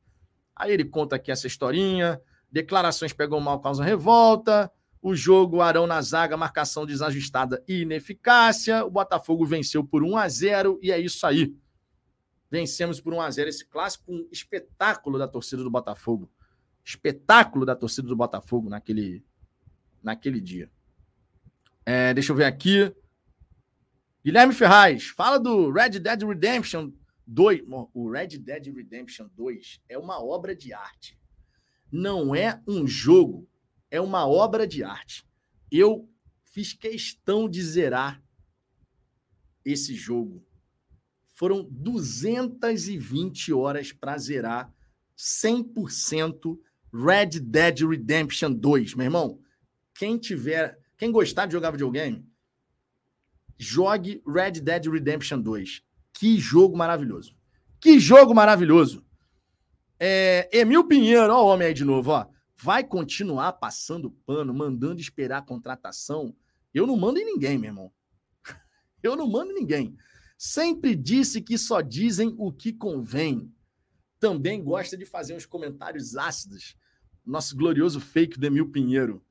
Aí ele conta aqui essa historinha, declarações pegam mal, causam revolta, o jogo, Arão na zaga, marcação desajustada e ineficácia. O Botafogo venceu por 1 a 0 e é isso aí. Vencemos por 1 a 0 esse clássico, um espetáculo da torcida do Botafogo. Espetáculo da torcida do Botafogo naquele, naquele dia. É, deixa eu ver aqui. Guilherme Ferraz, fala do Red Dead Redemption 2. O Red Dead Redemption 2 é uma obra de arte. Não é um jogo é uma obra de arte. Eu fiz questão de zerar esse jogo. Foram 220 horas para zerar 100% Red Dead Redemption 2, meu irmão. Quem tiver, quem gostar de jogar videogame, jogue Red Dead Redemption 2. Que jogo maravilhoso. Que jogo maravilhoso. É, Emil Pinheiro, ó o homem aí de novo, ó vai continuar passando pano, mandando esperar a contratação, eu não mando em ninguém, meu irmão. Eu não mando em ninguém. Sempre disse que só dizem o que convém. Também gosta de fazer uns comentários ácidos. Nosso glorioso fake do Emil Pinheiro.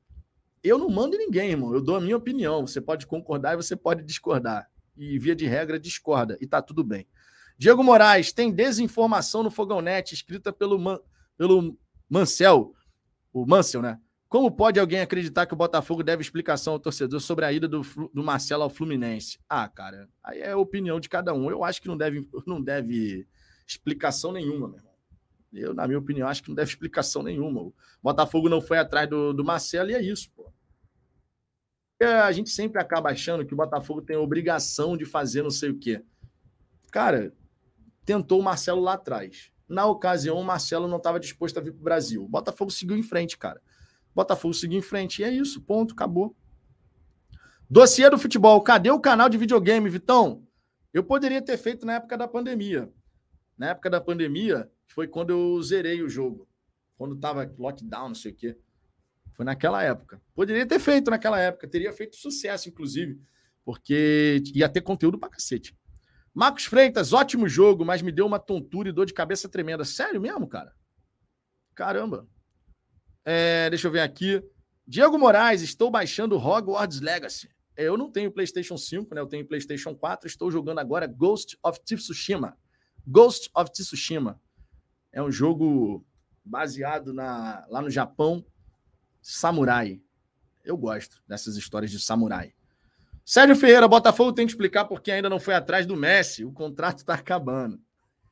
Eu não mando ninguém, irmão. Eu dou a minha opinião. Você pode concordar e você pode discordar. E, via de regra, discorda. E tá tudo bem. Diego Moraes, tem desinformação no Fogão Net, escrita pelo, Man, pelo Mancel o Mansell, né? Como pode alguém acreditar que o Botafogo deve explicação ao torcedor sobre a ida do, do Marcelo ao Fluminense? Ah, cara, aí é a opinião de cada um. Eu acho que não deve, não deve explicação nenhuma, meu irmão. Eu, na minha opinião, acho que não deve explicação nenhuma. O Botafogo não foi atrás do, do Marcelo e é isso, pô. A gente sempre acaba achando que o Botafogo tem a obrigação de fazer não sei o quê. Cara, tentou o Marcelo lá atrás. Na ocasião, o Marcelo não estava disposto a vir para o Brasil. O Botafogo seguiu em frente, cara. Botafogo seguiu em frente. E é isso, ponto, acabou. Dossiê do futebol. Cadê o canal de videogame, Vitão? Eu poderia ter feito na época da pandemia. Na época da pandemia, foi quando eu zerei o jogo. Quando estava lockdown, não sei o quê. Foi naquela época. Poderia ter feito naquela época, teria feito sucesso, inclusive, porque ia ter conteúdo pra cacete. Marcos Freitas, ótimo jogo, mas me deu uma tontura e dor de cabeça tremenda. Sério mesmo, cara? Caramba. É, deixa eu ver aqui. Diego Moraes, estou baixando Hogwarts Legacy. É, eu não tenho PlayStation 5, né? Eu tenho PlayStation 4. Estou jogando agora Ghost of Tsushima. Ghost of Tsushima. É um jogo baseado na, lá no Japão, samurai. Eu gosto dessas histórias de samurai. Sérgio Ferreira, Botafogo tem que explicar porque ainda não foi atrás do Messi. O contrato está acabando.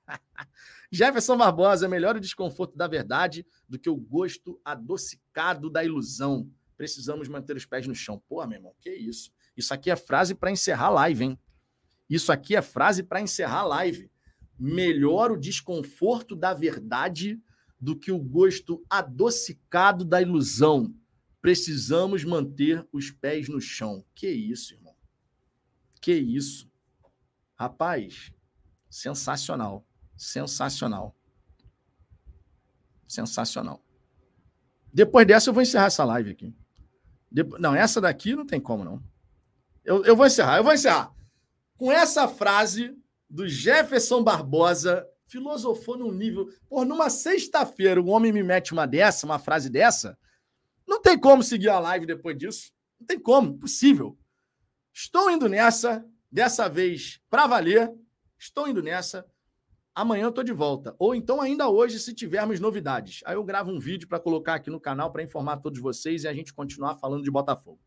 Jefferson Barbosa, é melhor o desconforto da verdade do que o gosto adocicado da ilusão. Precisamos manter os pés no chão. Pô, meu irmão, que isso? Isso aqui é frase para encerrar live, hein? Isso aqui é frase para encerrar live. Melhor o desconforto da verdade do que o gosto adocicado da ilusão. Precisamos manter os pés no chão. Que isso, irmão? Que isso? Rapaz, sensacional. Sensacional. Sensacional. Depois dessa, eu vou encerrar essa live aqui. Não, essa daqui não tem como, não. Eu, eu vou encerrar, eu vou encerrar. Com essa frase do Jefferson Barbosa, filosofou num nível. Por numa sexta-feira, o homem me mete uma dessa, uma frase dessa. Não tem como seguir a live depois disso. Não tem como, impossível. Estou indo nessa, dessa vez para valer. Estou indo nessa. Amanhã eu estou de volta. Ou então, ainda hoje, se tivermos novidades. Aí eu gravo um vídeo para colocar aqui no canal para informar todos vocês e a gente continuar falando de Botafogo.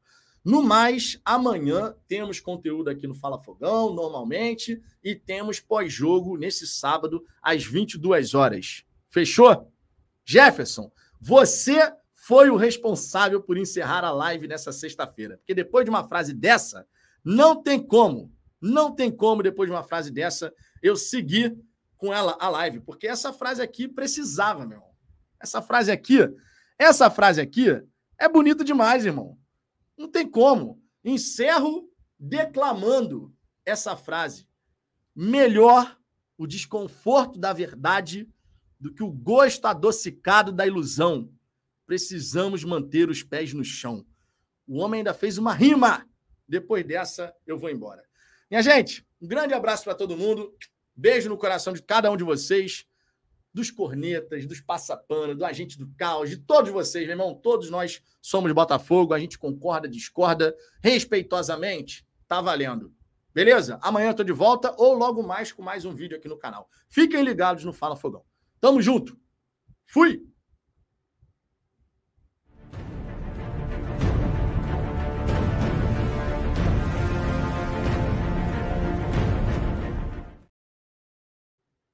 No mais, amanhã temos conteúdo aqui no Fala Fogão, normalmente, e temos pós-jogo nesse sábado, às 22 horas. Fechou? Jefferson, você foi o responsável por encerrar a live nessa sexta-feira. Porque depois de uma frase dessa, não tem como, não tem como, depois de uma frase dessa, eu seguir com ela a live. Porque essa frase aqui precisava, meu irmão. Essa frase aqui, essa frase aqui é bonita demais, irmão. Não tem como. Encerro declamando essa frase. Melhor o desconforto da verdade do que o gosto adocicado da ilusão. Precisamos manter os pés no chão. O homem ainda fez uma rima. Depois dessa, eu vou embora. Minha gente, um grande abraço para todo mundo. Beijo no coração de cada um de vocês dos cornetas, dos passapanos, do agente do caos, de todos vocês, meu irmão. Todos nós somos Botafogo, a gente concorda, discorda, respeitosamente, tá valendo. Beleza? Amanhã eu tô de volta ou logo mais com mais um vídeo aqui no canal. Fiquem ligados no Fala Fogão. Tamo junto. Fui!